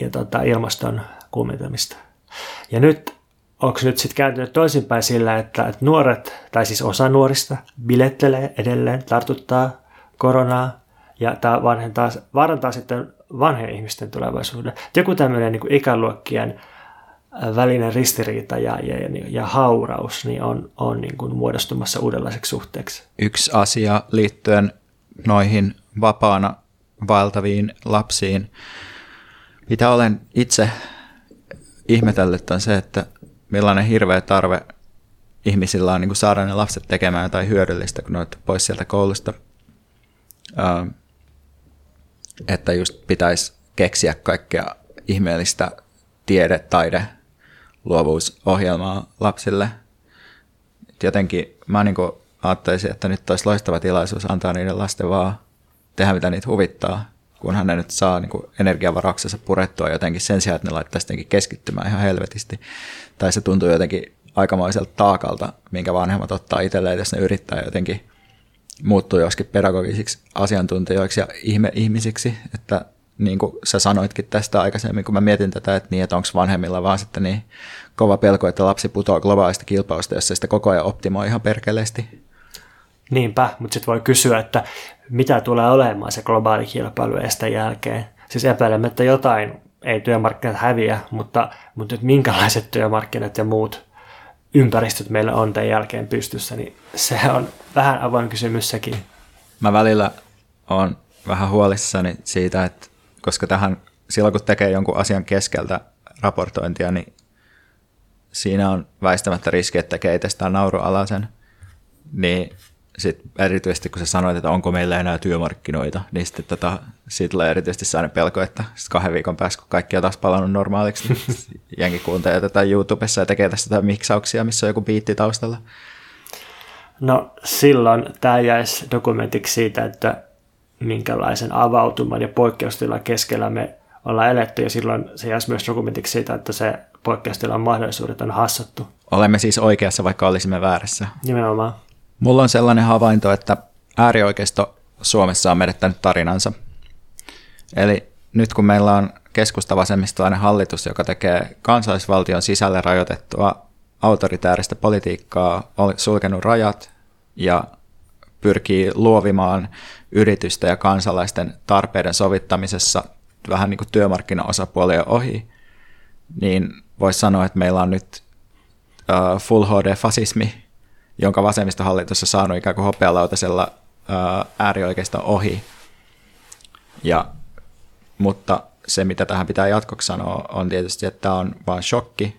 ja tota, ilmaston kuumentamista. Ja nyt onko nyt sitten kääntynyt toisinpäin sillä, että, että nuoret, tai siis osa nuorista, bilettelee edelleen, tartuttaa koronaa, ja tämä vanhentaa, vaarantaa sitten vanhojen ihmisten tulevaisuuden. Joku tämmöinen niin ikäluokkien välinen ristiriita ja, ja, ja hauraus niin on, on niin kuin muodostumassa uudenlaiseksi suhteeksi. Yksi asia liittyen noihin vapaana vaeltaviin lapsiin, mitä olen itse ihmetellyt on se, että millainen hirveä tarve ihmisillä on niin kuin saada ne lapset tekemään jotain hyödyllistä, kun ne on pois sieltä koulusta. Ähm, että just pitäisi keksiä kaikkea ihmeellistä tiede, taide, luovuusohjelmaa lapsille. Jotenkin mä niin ajattelisin, että nyt olisi loistava tilaisuus antaa niiden lasten vaan tehdä mitä niitä huvittaa, kunhan ne nyt saa niin energiavarauksensa purettua jotenkin sen sijaan, että ne laittaisi keskittymään ihan helvetisti. Tai se tuntuu jotenkin aikamoiselta taakalta, minkä vanhemmat ottaa itselleen, jos ne yrittää jotenkin muuttua joskin pedagogisiksi asiantuntijoiksi ja ihmisiksi, että niin kuin sä sanoitkin tästä aikaisemmin, kun mä mietin tätä, että, niin, että onko vanhemmilla vaan sitten niin kova pelko, että lapsi putoaa globaalista kilpailusta, jos se sitä koko ajan optimoi ihan perkeleesti. Niinpä, mutta sitten voi kysyä, että mitä tulee olemaan se globaali kilpailu estä jälkeen. Siis epäilemättä jotain ei työmarkkinat häviä, mutta, mutta nyt minkälaiset työmarkkinat ja muut ympäristöt meillä on tämän jälkeen pystyssä, niin se on vähän avoin kysymys sekin. Mä välillä on vähän huolissani siitä, että koska tähän silloin kun tekee jonkun asian keskeltä raportointia, niin siinä on väistämättä riski, että tekee itsestään naurualaisen. Niin sit erityisesti kun sä sanoit, että onko meillä enää työmarkkinoita, niin sitten tota, siitä tulee erityisesti sellainen pelko, että kahden viikon päästä, kun kaikki on taas palannut normaaliksi, niin jengi kuuntelee tätä YouTubessa ja tekee tästä miksauksia, missä on joku biitti taustalla. No silloin tämä jäisi dokumentiksi siitä, että minkälaisen avautuman ja poikkeustilan keskellä me ollaan eletty ja silloin se jäisi myös dokumentiksi siitä, että se poikkeustilan mahdollisuudet on hassattu. Olemme siis oikeassa, vaikka olisimme väärässä. Nimenomaan. Mulla on sellainen havainto, että äärioikeisto Suomessa on menettänyt tarinansa. Eli nyt kun meillä on keskustavasemmistolainen hallitus, joka tekee kansallisvaltion sisälle rajoitettua autoritääristä politiikkaa, on sulkenut rajat ja pyrkii luovimaan yritysten ja kansalaisten tarpeiden sovittamisessa vähän niin kuin työmarkkinaosapuolien ohi, niin voisi sanoa, että meillä on nyt uh, full HD-fasismi, jonka vasemmistohallitus on saanut ikään kuin hopealautasella uh, äärioikeista ohi. Ja, mutta se, mitä tähän pitää jatkoksi sanoa, on tietysti, että tämä on vain shokki.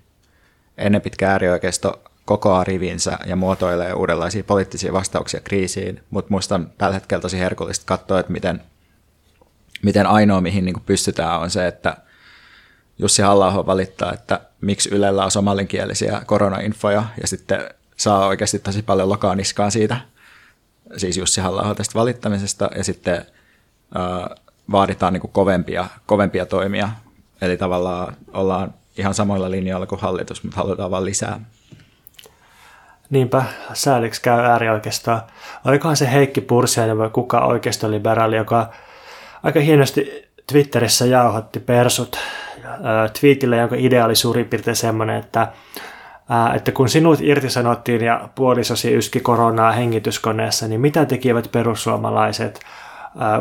Ennen pitkä äärioikeisto kokoaa rivinsä ja muotoilee uudenlaisia poliittisia vastauksia kriisiin, mutta minusta on tällä hetkellä tosi herkullista katsoa, että miten, miten ainoa, mihin niin pystytään, on se, että Jussi halla valittaa, että miksi Ylellä on somalinkielisiä koronainfoja, ja sitten saa oikeasti tosi paljon lokaa niskaa siitä, siis Jussi halla tästä valittamisesta, ja sitten äh, vaaditaan niin kovempia, kovempia toimia, eli tavallaan ollaan ihan samoilla linjoilla kuin hallitus, mutta halutaan vain lisää. Niinpä, sääliksi käy äärioikeistoa. Olikohan se Heikki Pursiainen vai kuka oikeistoliberaali, joka aika hienosti Twitterissä jauhotti persut twiitille, jonka idea oli suurin piirtein semmoinen, että, että kun sinut irtisanottiin ja puolisosi yski koronaa hengityskoneessa, niin mitä tekivät perussuomalaiset?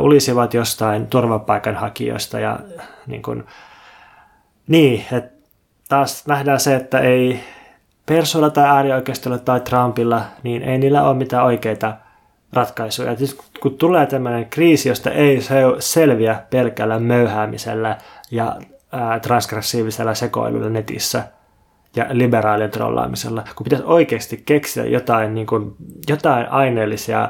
Ulisivat jostain turvapaikanhakijoista ja niin, kuin, niin että taas nähdään se, että ei persoilla tai äärioikeistolla tai Trumpilla, niin ei niillä ole mitään oikeita ratkaisuja. Ja kun tulee tämmöinen kriisi, josta ei selviä pelkällä möyhäämisellä ja transgressiivisella sekoilulla netissä ja liberaalien trollaamisella, kun pitäisi oikeasti keksiä jotain, niin kuin, jotain aineellisia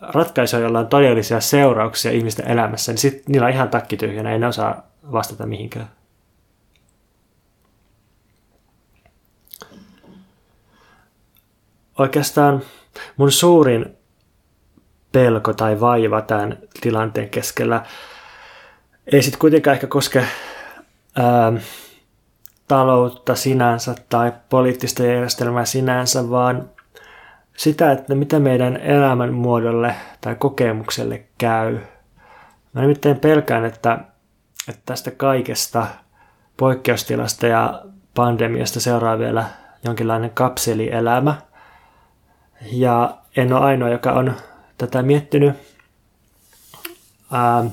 ratkaisuja, joilla on todellisia seurauksia ihmisten elämässä, niin sitten niillä on ihan takkityhjänä, ei ne osaa vastata mihinkään. Oikeastaan mun suurin pelko tai vaiva tämän tilanteen keskellä ei sitten kuitenkaan ehkä koske ää, taloutta sinänsä tai poliittista järjestelmää sinänsä, vaan sitä, että mitä meidän elämänmuodolle tai kokemukselle käy. Mä nimittäin pelkään, että, että tästä kaikesta poikkeustilasta ja pandemiasta seuraa vielä jonkinlainen kapselielämä. Ja en ole ainoa, joka on tätä miettinyt. Ää,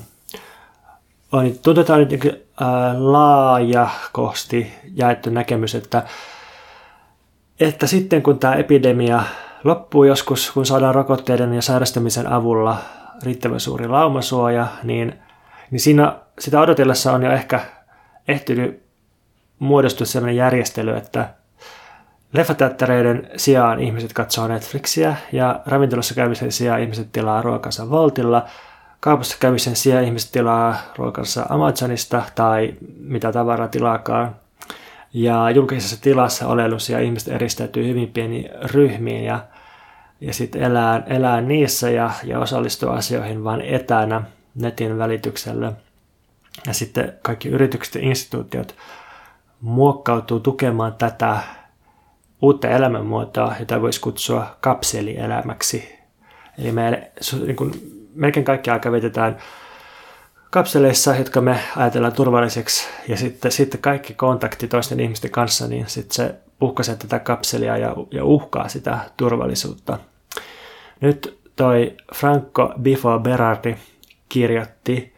on, tuntuu, että on nyt laajakosti jaettu näkemys, että, että sitten kun tämä epidemia loppuu joskus, kun saadaan rokotteiden ja sairastamisen avulla riittävän suuri laumasuoja, niin, niin siinä sitä odotellessa on jo ehkä ehtinyt muodostua sellainen järjestely, että leffateattereiden sijaan ihmiset katsoo Netflixiä ja ravintolassa käymisen sijaan ihmiset tilaa ruokansa Voltilla – Kaupassa käymisen sijaan ihmiset tilaa ruokansa Amazonista tai mitä tavaraa tilaakaan. Ja julkisessa tilassa olelusia ihmiset eristäytyy hyvin pieniin ryhmiin ja, ja sitten elää, elää niissä ja, ja osallistuu asioihin vain etänä netin välityksellä. Ja sitten kaikki yritykset ja instituutiot muokkautuu tukemaan tätä uutta elämänmuotoa, jota voisi kutsua kapselielämäksi. Eli me niin kuin, melkein kaikki aika vietetään kapseleissa, jotka me ajatellaan turvalliseksi, ja sitten, sitten kaikki kontakti toisten ihmisten kanssa, niin sitten se uhkaisee tätä kapselia ja, ja uhkaa sitä turvallisuutta. Nyt toi Franco Bifo Berardi kirjoitti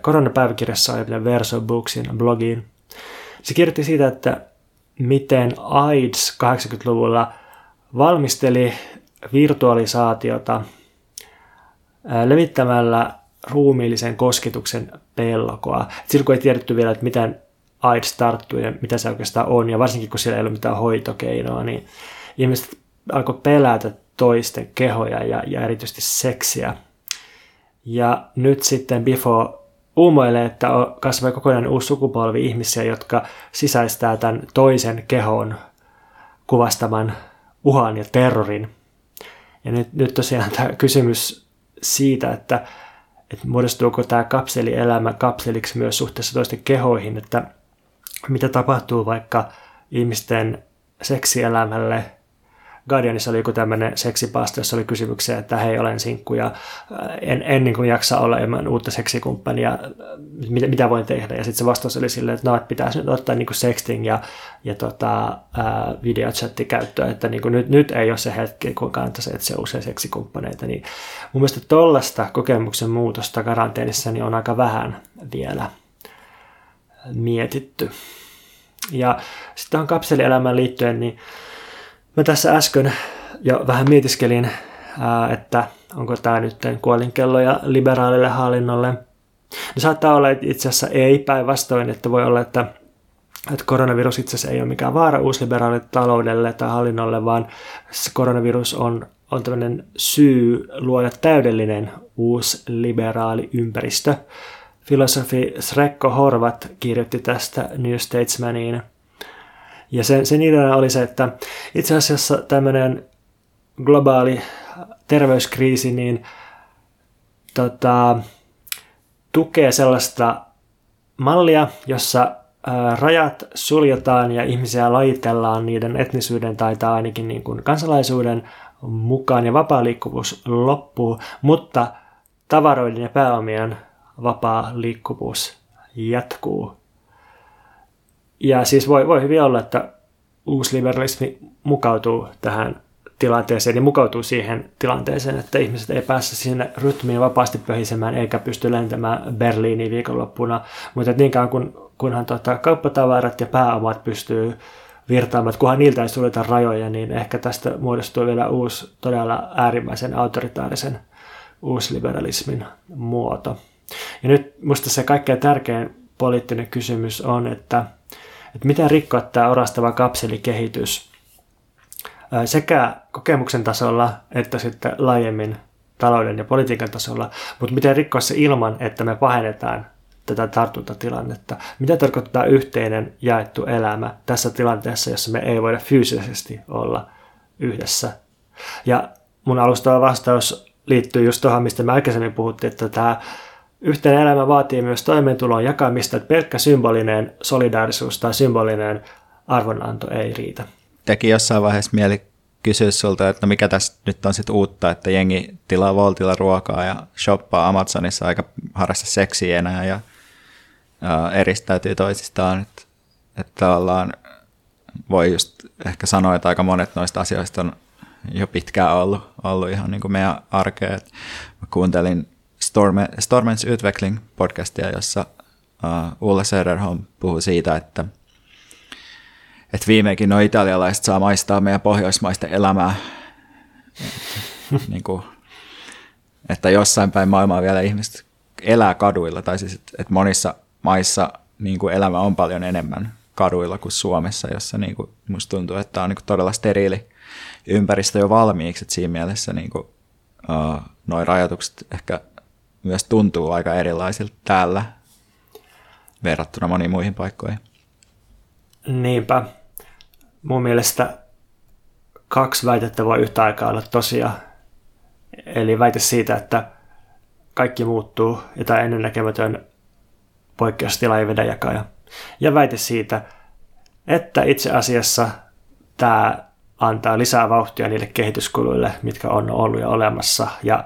koronapäiväkirjassa ja Verso Booksin blogiin. Se kirjoitti siitä, että miten AIDS 80-luvulla valmisteli virtualisaatiota levittämällä ruumiillisen kosketuksen pelkoa. silloin kun ei tiedetty vielä, että miten AIDS tarttuu ja mitä se oikeastaan on, ja varsinkin kun siellä ei ole mitään hoitokeinoa, niin ihmiset alkoi pelätä toisten kehoja ja, ja erityisesti seksiä. Ja nyt sitten Bifo uumoilee, että kasvaa kokonainen uusi sukupolvi ihmisiä, jotka sisäistää tämän toisen kehon kuvastaman uhan ja terrorin. Ja nyt, nyt tosiaan tämä kysymys siitä, että, että muodostuuko tämä kapselielämä kapseliksi myös suhteessa toisten kehoihin, että mitä tapahtuu vaikka ihmisten seksielämälle – Guardianissa oli joku tämmöinen seksipaasto, jossa oli kysymyksiä, että hei, olen sinkku ja äh, en, en niin kuin jaksa olla ilman uutta seksikumppania, äh, mitä, mitä voin tehdä. Ja sitten se vastaus oli silleen, että no, että pitäisi nyt ottaa niin kuin sexting ja, ja tota, äh, videochatti käyttöön, että niin kuin nyt, nyt ei ole se hetki, kun kannattaisi etsiä usein seksikumppaneita. Niin mun mielestä tuollaista kokemuksen muutosta karanteenissa niin on aika vähän vielä mietitty. Ja sitten tähän kapselielämään liittyen, niin Mä tässä äsken jo vähän mietiskelin, että onko tämä nyt kuolinkelloja liberaalille hallinnolle. No saattaa olla, että itse asiassa ei päinvastoin, että voi olla, että, että koronavirus itse asiassa ei ole mikään vaara uusliberaalille taloudelle tai hallinnolle, vaan koronavirus on, on tämmöinen syy luoda täydellinen uusliberaali ympäristö. Filosofi Srekko Horvat kirjoitti tästä New Statesmaniin – ja sen, sen ideana oli se, että itse asiassa tämmöinen globaali terveyskriisi niin tota, tukee sellaista mallia, jossa rajat suljetaan ja ihmisiä lajitellaan niiden etnisyyden tai, tai ainakin niin kuin kansalaisuuden mukaan ja vapaa liikkuvuus loppuu, mutta tavaroiden ja pääomien vapaa liikkuvuus jatkuu. Ja siis voi, voi hyvin olla, että uusliberalismi mukautuu tähän tilanteeseen ja mukautuu siihen tilanteeseen, että ihmiset ei pääse sinne rytmiin vapaasti pöhisemään eikä pysty lentämään Berliiniin viikonloppuna. Mutta niin kauan kun, kunhan tuota, kauppatavarat ja pääomat pystyy virtaamaan, että kunhan niiltä ei suljeta rajoja, niin ehkä tästä muodostuu vielä uusi todella äärimmäisen autoritaarisen uusliberalismin muoto. Ja nyt minusta se kaikkein tärkein poliittinen kysymys on, että että miten rikkoa tämä orastava kapselikehitys sekä kokemuksen tasolla että sitten laajemmin talouden ja politiikan tasolla, mutta miten rikkoa se ilman, että me pahennetaan tätä tartuntatilannetta. Mitä tarkoittaa yhteinen jaettu elämä tässä tilanteessa, jossa me ei voida fyysisesti olla yhdessä. Ja mun alustava vastaus liittyy just tuohon, mistä me aikaisemmin puhuttiin, että tämä Yhteinen elämä vaatii myös toimeentulon jakamista, että pelkkä symbolinen solidaarisuus tai symbolinen arvonanto ei riitä. Teki jossain vaiheessa mieli kysyä sulta, että no mikä tässä nyt on sitten uutta, että jengi tilaa Voltilla ruokaa ja shoppaa Amazonissa aika harrasta seksiä enää ja, eristäytyy toisistaan. Että, että tavallaan voi just ehkä sanoa, että aika monet noista asioista on jo pitkään ollut, ollut ihan niin kuin meidän arkea. mä kuuntelin Storme, Stormens utveckling podcastia, jossa uh, Ulla Söderholm puhuu siitä, että, että viimeinkin nuo italialaiset saa maistaa meidän pohjoismaista elämää. niin kuin, että jossain päin maailmaa vielä ihmiset elää kaduilla, tai siis että monissa maissa niin kuin elämä on paljon enemmän kaduilla kuin Suomessa, jossa niin kuin, musta tuntuu, että on niin kuin todella steriili ympäristö jo valmiiksi, että siinä mielessä niin kuin, uh, noin rajoitukset ehkä myös tuntuu aika erilaisilta täällä verrattuna moniin muihin paikkoihin. Niinpä. Mun mielestä kaksi väitettä voi yhtä aikaa olla tosia. Eli väite siitä, että kaikki muuttuu ja tämä ennennäkemätön poikkeustila ei vedä jakaja. Ja väite siitä, että itse asiassa tämä antaa lisää vauhtia niille kehityskuluille, mitkä on ollut jo olemassa ja,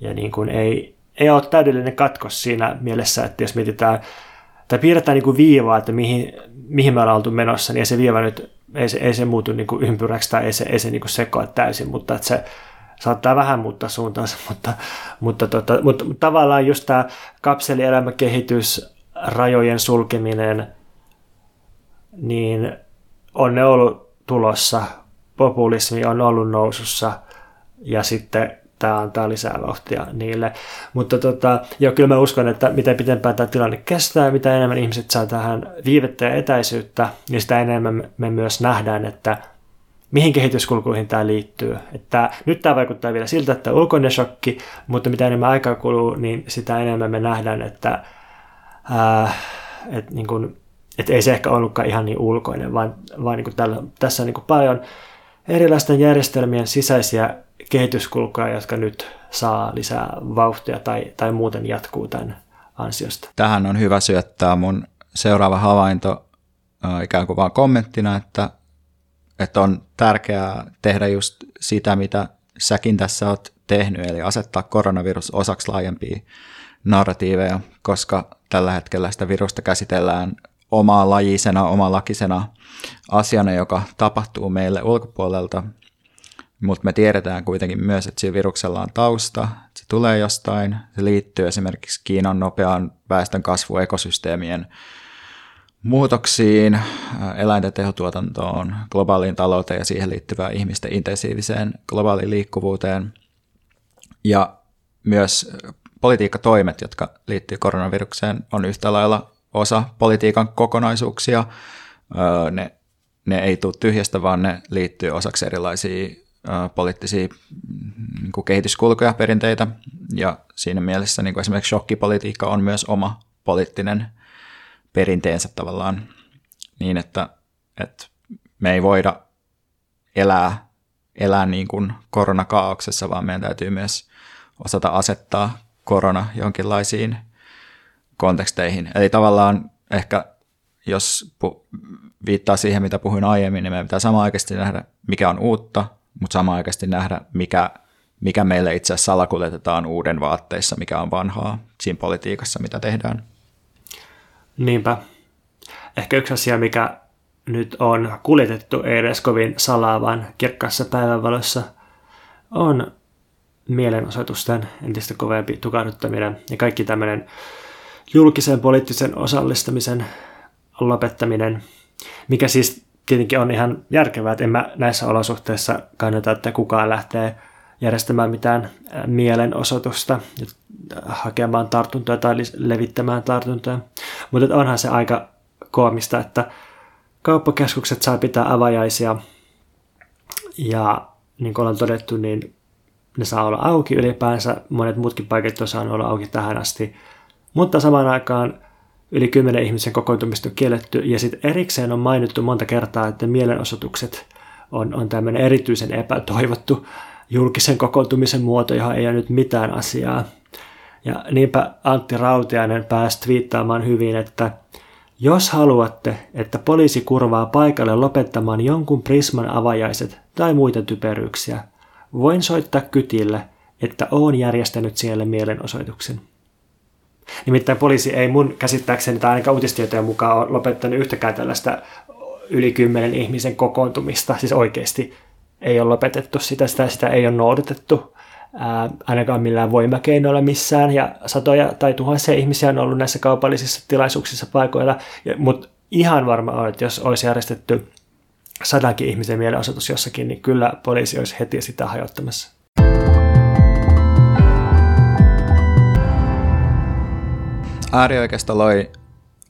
ja niin kuin ei, ei ole täydellinen katkos siinä mielessä, että jos mietitään tai piirretään niin kuin viivaa, että mihin, mihin me ollaan oltu menossa, niin ei se viiva nyt, ei se, ei se muutu niin kuin ympyräksi tai ei se, ei se niin kuin sekoa täysin, mutta että se saattaa vähän muuttaa suuntaansa, mutta, mutta, tota, mutta, mutta tavallaan just tämä kapselielämäkehitys, rajojen sulkeminen, niin on ne ollut tulossa, populismi on ollut nousussa ja sitten tämä antaa lisää vauhtia niille. Mutta tota, joo, kyllä mä uskon, että mitä pitempään tämä tilanne kestää, mitä enemmän ihmiset saa tähän viivettä ja etäisyyttä, niin sitä enemmän me myös nähdään, että mihin kehityskulkuihin tämä liittyy. Että nyt tämä vaikuttaa vielä siltä, että ulkoinen shokki, mutta mitä enemmän aikaa kuluu, niin sitä enemmän me nähdään, että, ää, että, niin kuin, että ei se ehkä ollutkaan ihan niin ulkoinen, vaan, vaan niin tällä, tässä on niin paljon erilaisten järjestelmien sisäisiä kehityskulkuja, jotka nyt saa lisää vauhtia tai, tai muuten jatkuu tämän ansiosta. Tähän on hyvä syöttää mun seuraava havainto ikään kuin vaan kommenttina, että että on tärkeää tehdä just sitä, mitä säkin tässä oot tehnyt, eli asettaa koronavirus osaksi laajempia narratiiveja, koska tällä hetkellä sitä virusta käsitellään omaa lajisena, omalakisena asiana, joka tapahtuu meille ulkopuolelta, mutta me tiedetään kuitenkin myös, että sillä viruksella on tausta, se tulee jostain, se liittyy esimerkiksi Kiinan nopeaan väestön kasvu ekosysteemien muutoksiin, eläinten tehotuotantoon, globaaliin talouteen ja siihen liittyvään ihmisten intensiiviseen globaaliin liikkuvuuteen. Ja myös politiikkatoimet, jotka liittyy koronavirukseen, on yhtä lailla osa politiikan kokonaisuuksia. Ne, ne ei tule tyhjästä, vaan ne liittyy osaksi erilaisia poliittisia niin kuin kehityskulkuja, perinteitä. Ja siinä mielessä niin kuin esimerkiksi shokkipolitiikka on myös oma poliittinen perinteensä tavallaan niin, että, että me ei voida elää, elää niin kuin koronakaauksessa, vaan meidän täytyy myös osata asettaa korona jonkinlaisiin konteksteihin. Eli tavallaan ehkä jos pu- viittaa siihen, mitä puhuin aiemmin, niin meidän pitää samaan aikaisesti nähdä, mikä on uutta, mutta samaan aikaisesti nähdä, mikä, mikä meille itse asiassa salakuljetetaan uuden vaatteissa, mikä on vanhaa siinä politiikassa, mitä tehdään. Niinpä. Ehkä yksi asia, mikä nyt on kuljetettu ei edes kovin salaavan kirkkaassa päivänvalossa, on mielenosoitusten entistä kovempi tukahduttaminen ja kaikki tämmöinen julkisen poliittisen osallistamisen lopettaminen, mikä siis tietenkin on ihan järkevää, että en mä näissä olosuhteissa kannata, että kukaan lähtee järjestämään mitään mielenosoitusta, hakemaan tartuntoja tai levittämään tartuntoja. Mutta onhan se aika koomista, että kauppakeskukset saa pitää avajaisia ja niin kuin ollaan todettu, niin ne saa olla auki ylipäänsä. Monet muutkin paikat on saanut olla auki tähän asti. Mutta samaan aikaan yli kymmenen ihmisen kokoontumista on kielletty ja sitten erikseen on mainittu monta kertaa, että mielenosoitukset on, on tämmöinen erityisen epätoivottu julkisen kokoontumisen muoto, johon ei ole nyt mitään asiaa. Ja niinpä Antti Rautiainen pääsi twiittaamaan hyvin, että jos haluatte, että poliisi kurvaa paikalle lopettamaan jonkun prisman avajaiset tai muita typeryyksiä, voin soittaa kytille, että oon järjestänyt siellä mielenosoituksen. Nimittäin poliisi ei mun käsittääkseni tai ainakaan uutistietojen mukaan ole lopettanut yhtäkään tällaista yli kymmenen ihmisen kokoontumista, siis oikeasti ei ole lopetettu sitä, sitä, sitä ei ole noudatettu ää, ainakaan millään voimakeinoilla missään, ja satoja tai tuhansia ihmisiä on ollut näissä kaupallisissa tilaisuuksissa paikoilla, mutta ihan varma on, että jos olisi järjestetty sadankin ihmisen mielenosoitus jossakin, niin kyllä poliisi olisi heti sitä hajottamassa. Äärioikeisto loi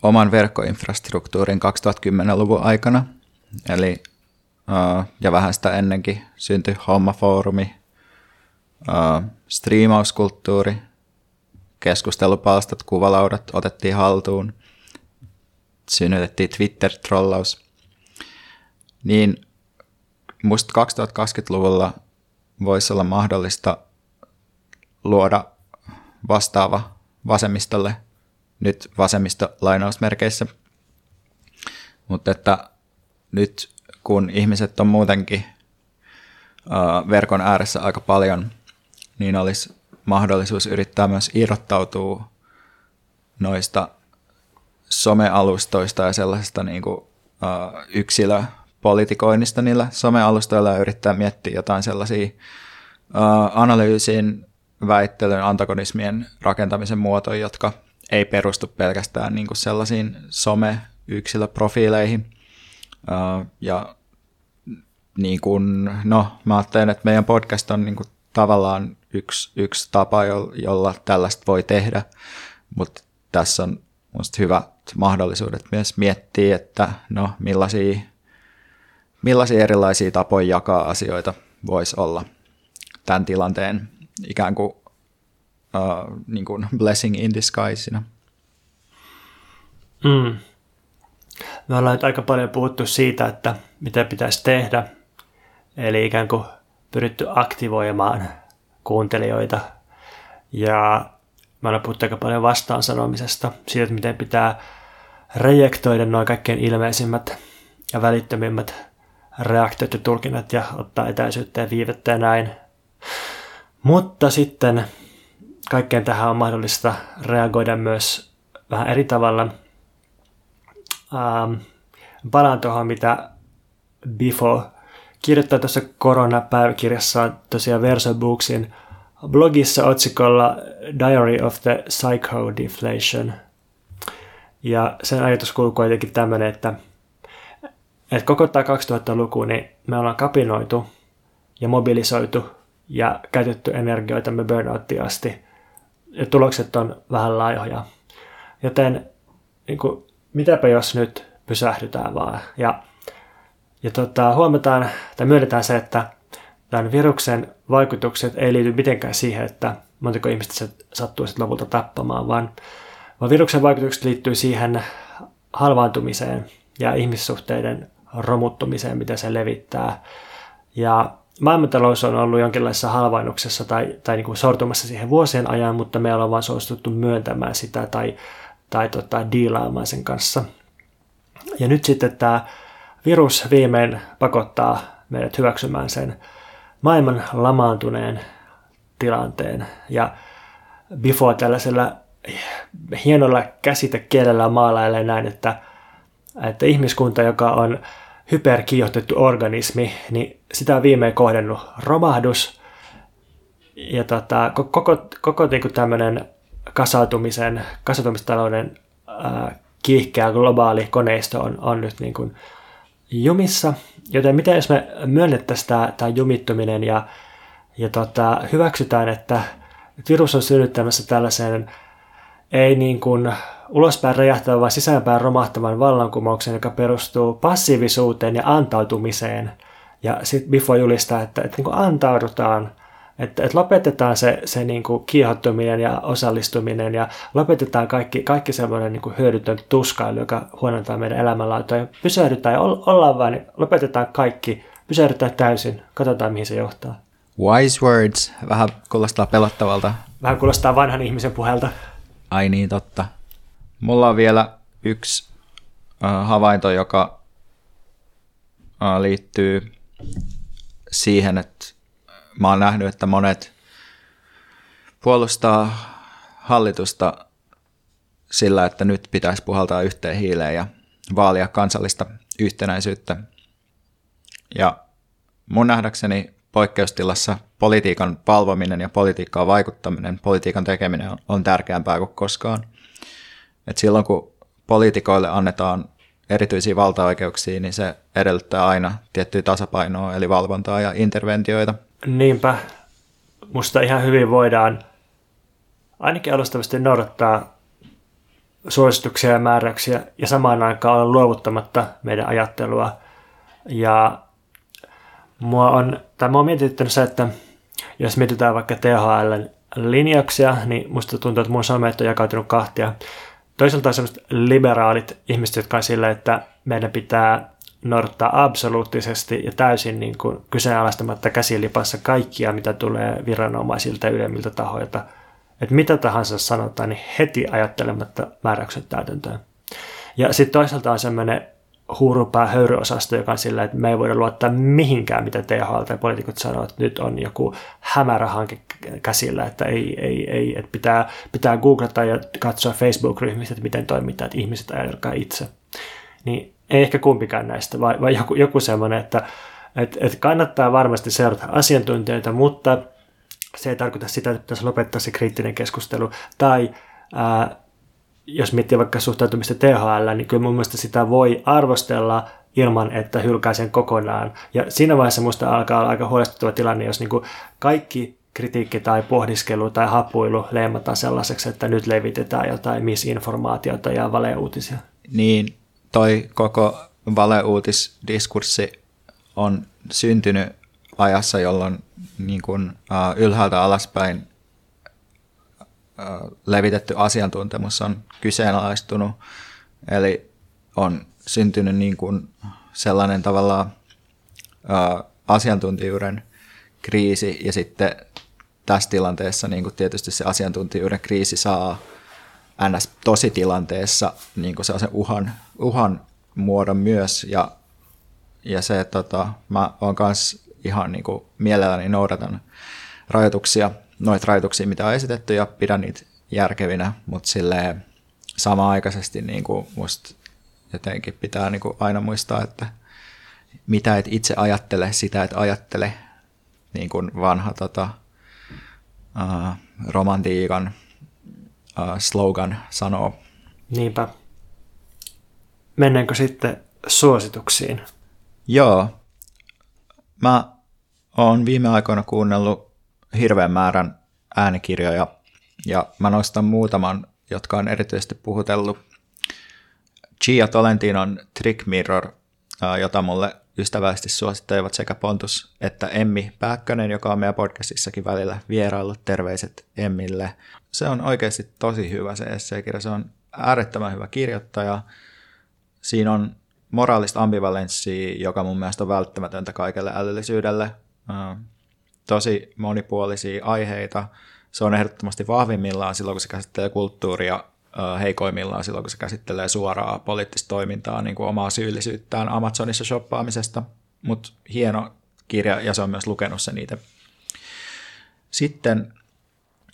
oman verkkoinfrastruktuurin 2010-luvun aikana, eli ja vähän sitä ennenkin syntyi hommafoorumi, striimauskulttuuri, keskustelupalstat, kuvalaudat otettiin haltuun, synnytettiin Twitter-trollaus. Niin musta 2020-luvulla voisi olla mahdollista luoda vastaava vasemmistolle, nyt vasemmisto lainausmerkeissä, mutta että nyt kun ihmiset on muutenkin verkon ääressä aika paljon, niin olisi mahdollisuus yrittää myös irrottautua noista somealustoista ja sellaisesta niin kuin, yksilöpolitikoinnista niillä somealustoilla ja yrittää miettiä jotain sellaisia analyysin, väittelyn, antagonismien rakentamisen muotoja, jotka ei perustu pelkästään niin kuin sellaisiin some-yksilöprofiileihin – ja niin kuin, no mä ajattelen, että meidän podcast on niin kuin tavallaan yksi, yksi tapa, jolla tällaista voi tehdä, mutta tässä on minusta hyvät mahdollisuudet myös miettiä, että no millaisia, millaisia erilaisia tapoja jakaa asioita voisi olla tämän tilanteen ikään kuin, uh, niin kuin blessing in disguiseina. Mm. Me ollaan nyt aika paljon puhuttu siitä, että mitä pitäisi tehdä, eli ikään kuin pyritty aktivoimaan kuuntelijoita. Ja me ollaan puhuttu aika paljon vastaan sanomisesta, siitä, että miten pitää rejektoida noin kaikkein ilmeisimmät ja välittömimmät reaktiot ja tulkinnat ja ottaa etäisyyttä ja viivettä ja näin. Mutta sitten kaikkeen tähän on mahdollista reagoida myös vähän eri tavalla. Ähm, palaan tuohon, mitä Bifo kirjoittaa tuossa koronapäiväkirjassaan tosiaan Verso Booksin blogissa otsikolla Diary of the Psycho-Deflation. Ja sen ajatus kuuluu kuitenkin tämmöinen, että, että koko tämä 2000-luku niin me ollaan kapinoitu ja mobilisoitu ja käytetty energioitamme burnouttiin asti. Ja tulokset on vähän laihoja. Joten niin kuin, mitäpä jos nyt pysähdytään vaan. Ja, ja tota, huomataan tai myönnetään se, että tämän viruksen vaikutukset ei liity mitenkään siihen, että montako ihmistä se sattuu sitten lopulta tappamaan, vaan, vaan viruksen vaikutukset liittyy siihen halvaantumiseen ja ihmissuhteiden romuttumiseen, mitä se levittää. Ja maailmantalous on ollut jonkinlaisessa halvainnuksessa tai, tai niin kuin sortumassa siihen vuosien ajan, mutta me ollaan vain suostuttu myöntämään sitä tai, tai tota, diilaamaan sen kanssa. Ja nyt sitten tämä virus viimein pakottaa meidät hyväksymään sen maailman lamaantuneen tilanteen. Ja Bifo tällaisella hienolla käsitekielellä maalailee näin, että, että ihmiskunta, joka on hyperkiihotettu organismi, niin sitä on viimein kohdennut romahdus. Ja tota, koko, koko niin tämmöinen kasautumisen, kasautumistalouden ää, kiihkeä globaali koneisto on, on nyt niin kuin jumissa. Joten mitä jos me myönnettäisiin tämä, tämä jumittuminen ja, ja tota, hyväksytään, että virus on synnyttämässä tällaisen ei niin kuin ulospäin räjähtävän, sisäänpäin romahtavan vallankumouksen, joka perustuu passiivisuuteen ja antautumiseen. Ja sitten Bifo julistaa, että, että niin kuin antaudutaan, että, että lopetetaan se, se niin kuin kiihottuminen ja osallistuminen ja lopetetaan kaikki, kaikki semmoinen niin kuin hyödytön tuskailu, joka huonontaa meidän elämänlaatua. Ja pysähdytään ja ollaan vain, niin lopetetaan kaikki, pysähdytään täysin, katsotaan mihin se johtaa. Wise words, vähän kuulostaa pelottavalta. Vähän kuulostaa vanhan ihmisen puhelta. Ai niin, totta. Mulla on vielä yksi äh, havainto, joka äh, liittyy siihen, että mä oon nähnyt, että monet puolustaa hallitusta sillä, että nyt pitäisi puhaltaa yhteen hiileen ja vaalia kansallista yhtenäisyyttä. Ja mun nähdäkseni poikkeustilassa politiikan palvominen ja politiikkaan vaikuttaminen, politiikan tekeminen on tärkeämpää kuin koskaan. Et silloin kun poliitikoille annetaan erityisiä valtaoikeuksia, niin se edellyttää aina tiettyä tasapainoa, eli valvontaa ja interventioita. Niinpä. Musta ihan hyvin voidaan ainakin alustavasti noudattaa suosituksia ja määräyksiä ja samaan aikaan olla luovuttamatta meidän ajattelua. Ja mua on, tai mua on mietityttänyt se, että jos mietitään vaikka THL linjauksia, niin musta tuntuu, että mun somet on jakautunut kahtia. Toisaalta on sellaiset liberaalit ihmiset, jotka on sillä, että meidän pitää noudattaa absoluuttisesti ja täysin niin kuin kyseenalaistamatta käsilipassa kaikkia, mitä tulee viranomaisilta ja ylemmiltä tahoilta. Että mitä tahansa sanotaan, niin heti ajattelematta määräykset täytäntöön. Ja sitten toisaalta on semmoinen huurupää höyryosasto, joka on sillä, että me ei voida luottaa mihinkään, mitä THL tai poliitikot sanoo, että nyt on joku hämärä hanke käsillä, että, ei, ei, ei, että pitää, pitää googlata ja katsoa Facebook-ryhmistä, että miten toimitaan, että ihmiset ajatelkaa itse. Niin ei ehkä kumpikaan näistä, vai, vai joku, joku semmoinen, että et, et kannattaa varmasti seurata asiantuntijoita, mutta se ei tarkoita sitä, että pitäisi lopettaa se kriittinen keskustelu. Tai ää, jos miettii vaikka suhtautumista THL, niin kyllä mun mielestä sitä voi arvostella ilman, että hylkää sen kokonaan. Ja siinä vaiheessa musta alkaa olla aika huolestuttava tilanne, jos niin kuin kaikki kritiikki tai pohdiskelu tai hapuilu leimataan sellaiseksi, että nyt levitetään jotain misinformaatiota ja valeuutisia. Niin, toi koko valeuutisdiskurssi on syntynyt ajassa, jolloin niin kuin, uh, ylhäältä alaspäin levitetty asiantuntemus on kyseenalaistunut. Eli on syntynyt niin kuin sellainen tavallaan asiantuntijuuden kriisi ja sitten tässä tilanteessa niin kuin tietysti se asiantuntijuuden kriisi saa ns. tositilanteessa niin kuin sellaisen uhan, uhan muodon myös ja, ja se, että tota, mä oon myös ihan niin kuin mielelläni noudatan rajoituksia, noita rajoituksia, mitä on esitetty ja pidän niitä järkevinä, mutta silleen samaaikaisesti niin kuin musta jotenkin pitää niin kuin aina muistaa, että mitä et itse ajattele, sitä et ajattele, niin kuin vanha tota, uh, romantiikan uh, slogan sanoo. Niinpä. Mennäänkö sitten suosituksiin? Joo. Mä oon viime aikoina kuunnellut hirveän määrän äänikirjoja ja mä nostan muutaman, jotka on erityisesti puhutellut. Gia Tolentinon Trick Mirror, jota mulle ystävällisesti suosittelevat sekä Pontus että Emmi Pääkkönen, joka on meidän podcastissakin välillä vieraillut. Terveiset Emmille. Se on oikeasti tosi hyvä se esseekirja. Se on äärettömän hyvä kirjoittaja. Siinä on moraalista ambivalenssia, joka mun mielestä on välttämätöntä kaikelle älyllisyydelle. Tosi monipuolisia aiheita. Se on ehdottomasti vahvimmillaan silloin, kun se käsittelee kulttuuria heikoimmillaan silloin, kun se käsittelee suoraa poliittista toimintaa, niin kuin omaa syyllisyyttään Amazonissa shoppaamisesta, mutta hieno kirja ja se on myös lukenut sen niitä. Sitten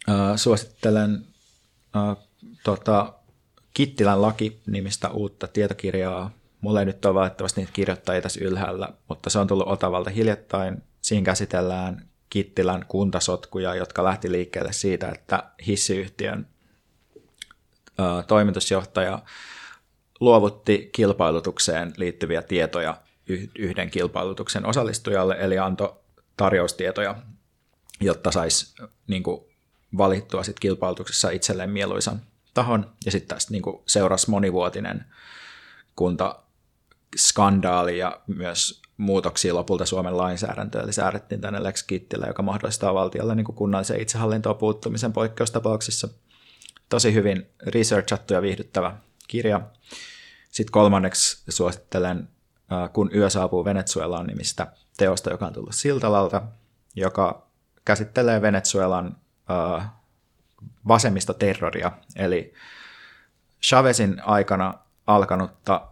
äh, suosittelen äh, tota, Kittilän laki-nimistä uutta tietokirjaa. Mulla ei nyt ole valitettavasti niitä kirjoittajia tässä ylhäällä, mutta se on tullut Otavalta hiljattain. Siinä käsitellään Kittilän kuntasotkuja, jotka lähti liikkeelle siitä, että hissiyhtiön toimitusjohtaja luovutti kilpailutukseen liittyviä tietoja yhden kilpailutuksen osallistujalle, eli antoi tarjoustietoja, jotta saisi niin kuin, valittua sit kilpailutuksessa itselleen mieluisan tahon. Ja sitten tästä niin kuin, seurasi monivuotinen kuntaskandaali ja myös muutoksia lopulta Suomen lainsäädäntöön, eli säädettiin tänne Lex Kittille, joka mahdollistaa valtiolle niin kuin kunnallisen itsehallintoon puuttumisen poikkeustapauksissa – tosi hyvin researchattu ja viihdyttävä kirja. Sitten kolmanneksi suosittelen äh, Kun yö saapuu Venezuelaan nimistä teosta, joka on tullut Siltalalta, joka käsittelee Venezuelan äh, vasemmista terroria, eli Chavezin aikana alkanutta,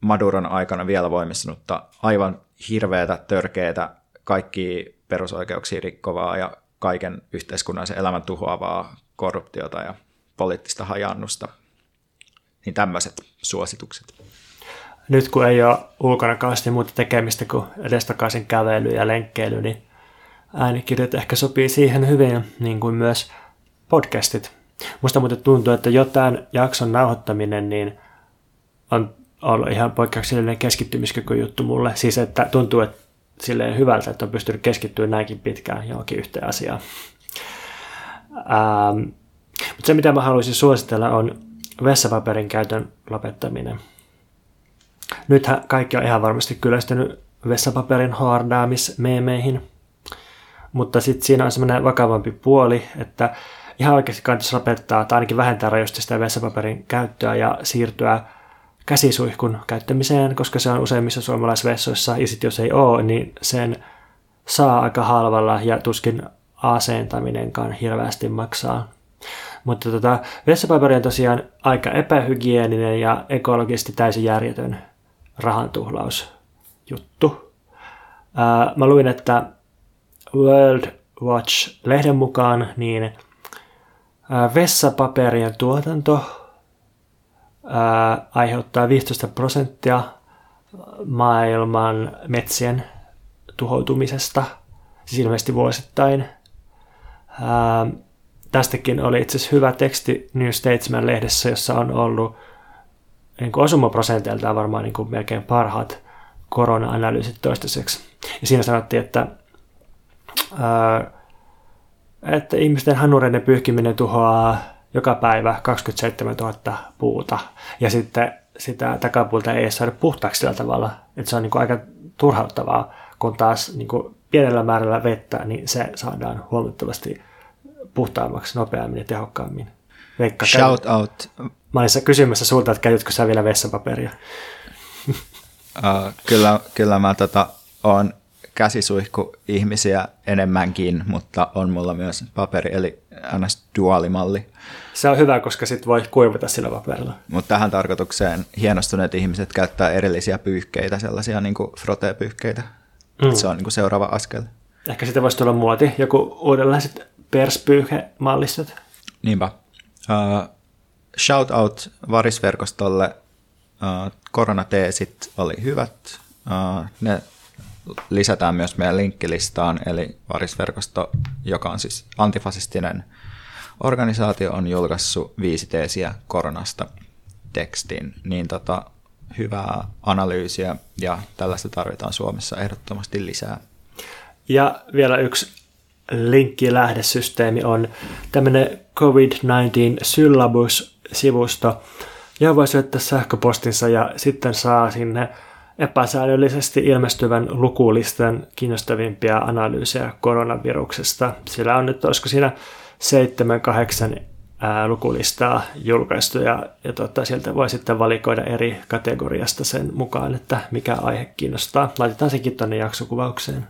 Maduron aikana vielä voimistunutta, aivan hirveätä, törkeätä, kaikki perusoikeuksia rikkovaa ja kaiken yhteiskunnallisen elämän tuhoavaa korruptiota ja poliittista hajannusta. Niin tämmöiset suositukset. Nyt kun ei ole ulkona kauheasti muuta tekemistä kuin edestakaisin kävely ja lenkkeily, niin äänikirjat ehkä sopii siihen hyvin, niin kuin myös podcastit. Musta muuten tuntuu, että jo tämän jakson nauhoittaminen niin on ollut ihan poikkeuksellinen keskittymiskyky juttu mulle. Siis että tuntuu että silleen hyvältä, että on pystynyt keskittymään näinkin pitkään johonkin yhteen asiaan. Ähm, mutta se, mitä mä haluaisin suositella, on vessapaperin käytön lopettaminen. Nythän kaikki on ihan varmasti kyllästynyt vessapaperin haardaamismeemeihin, mutta sitten siinä on semmoinen vakavampi puoli, että ihan oikeasti kannattaisi lopettaa tai ainakin vähentää rajoista sitä vessapaperin käyttöä ja siirtyä käsisuihkun käyttämiseen, koska se on useimmissa suomalaisvessoissa, ja sitten jos ei ole, niin sen saa aika halvalla ja tuskin asentaminenkaan hirveästi maksaa mutta tota, vessapaperi on tosiaan aika epähygieninen ja ekologisesti täysin järjetön rahantuhlausjuttu. Ää, mä luin, että World Watch-lehden mukaan niin ää, vessapaperien tuotanto aiheuttaa 15 prosenttia maailman metsien tuhoutumisesta, siis ilmeisesti vuosittain. Ää, tästäkin oli itse asiassa hyvä teksti New Statesman-lehdessä, jossa on ollut niin kuin osumaprosenteiltaan varmaan niin kuin melkein parhaat korona-analyysit toistaiseksi. Ja siinä sanottiin, että ää, että ihmisten hanureiden pyyhkiminen tuhoaa joka päivä 27 000 puuta. Ja sitten sitä takapuolta ei saada puhtaaksi sillä tavalla, että se on niin kuin aika turhauttavaa, kun taas niin kuin pienellä määrällä vettä, niin se saadaan huomattavasti puhtaammaksi, nopeammin ja tehokkaammin. Veikka, Shout käy... out. Mä olin kysymässä sulta, että käytätkö sä vielä vessapaperia? uh, kyllä, kyllä mä tota, oon käsisuihku ihmisiä enemmänkin, mutta on mulla myös paperi, eli ns. duaalimalli. Se on hyvä, koska sit voi kuivata sillä paperilla. Mutta tähän tarkoitukseen hienostuneet ihmiset käyttää erillisiä pyyhkeitä, sellaisia niin kuin frote-pyyhkeitä. Mm. Se on niin kuin seuraava askel. Ehkä sitten voisi tulla muoti, joku uudenlaiset perspyyhe-mallistot. Niinpä. Uh, shout out varisverkostolle. Uh, koronateesit oli hyvät. Uh, ne lisätään myös meidän linkkilistaan, eli varisverkosto, joka on siis antifasistinen organisaatio, on julkaissut viisi teesiä koronasta tekstin, niin tota, hyvää analyysiä ja tällaista tarvitaan Suomessa ehdottomasti lisää. Ja vielä yksi linkki lähdesysteemi on tämmöinen COVID-19 syllabus-sivusto, johon voi syöttää sähköpostinsa ja sitten saa sinne epäsäännöllisesti ilmestyvän lukulistan kiinnostavimpia analyysejä koronaviruksesta. Sillä on nyt, olisiko siinä seitsemän, kahdeksan lukulistaa julkaistu ja, ja tota, sieltä voi sitten valikoida eri kategoriasta sen mukaan, että mikä aihe kiinnostaa. Laitetaan sekin tuonne jaksokuvaukseen.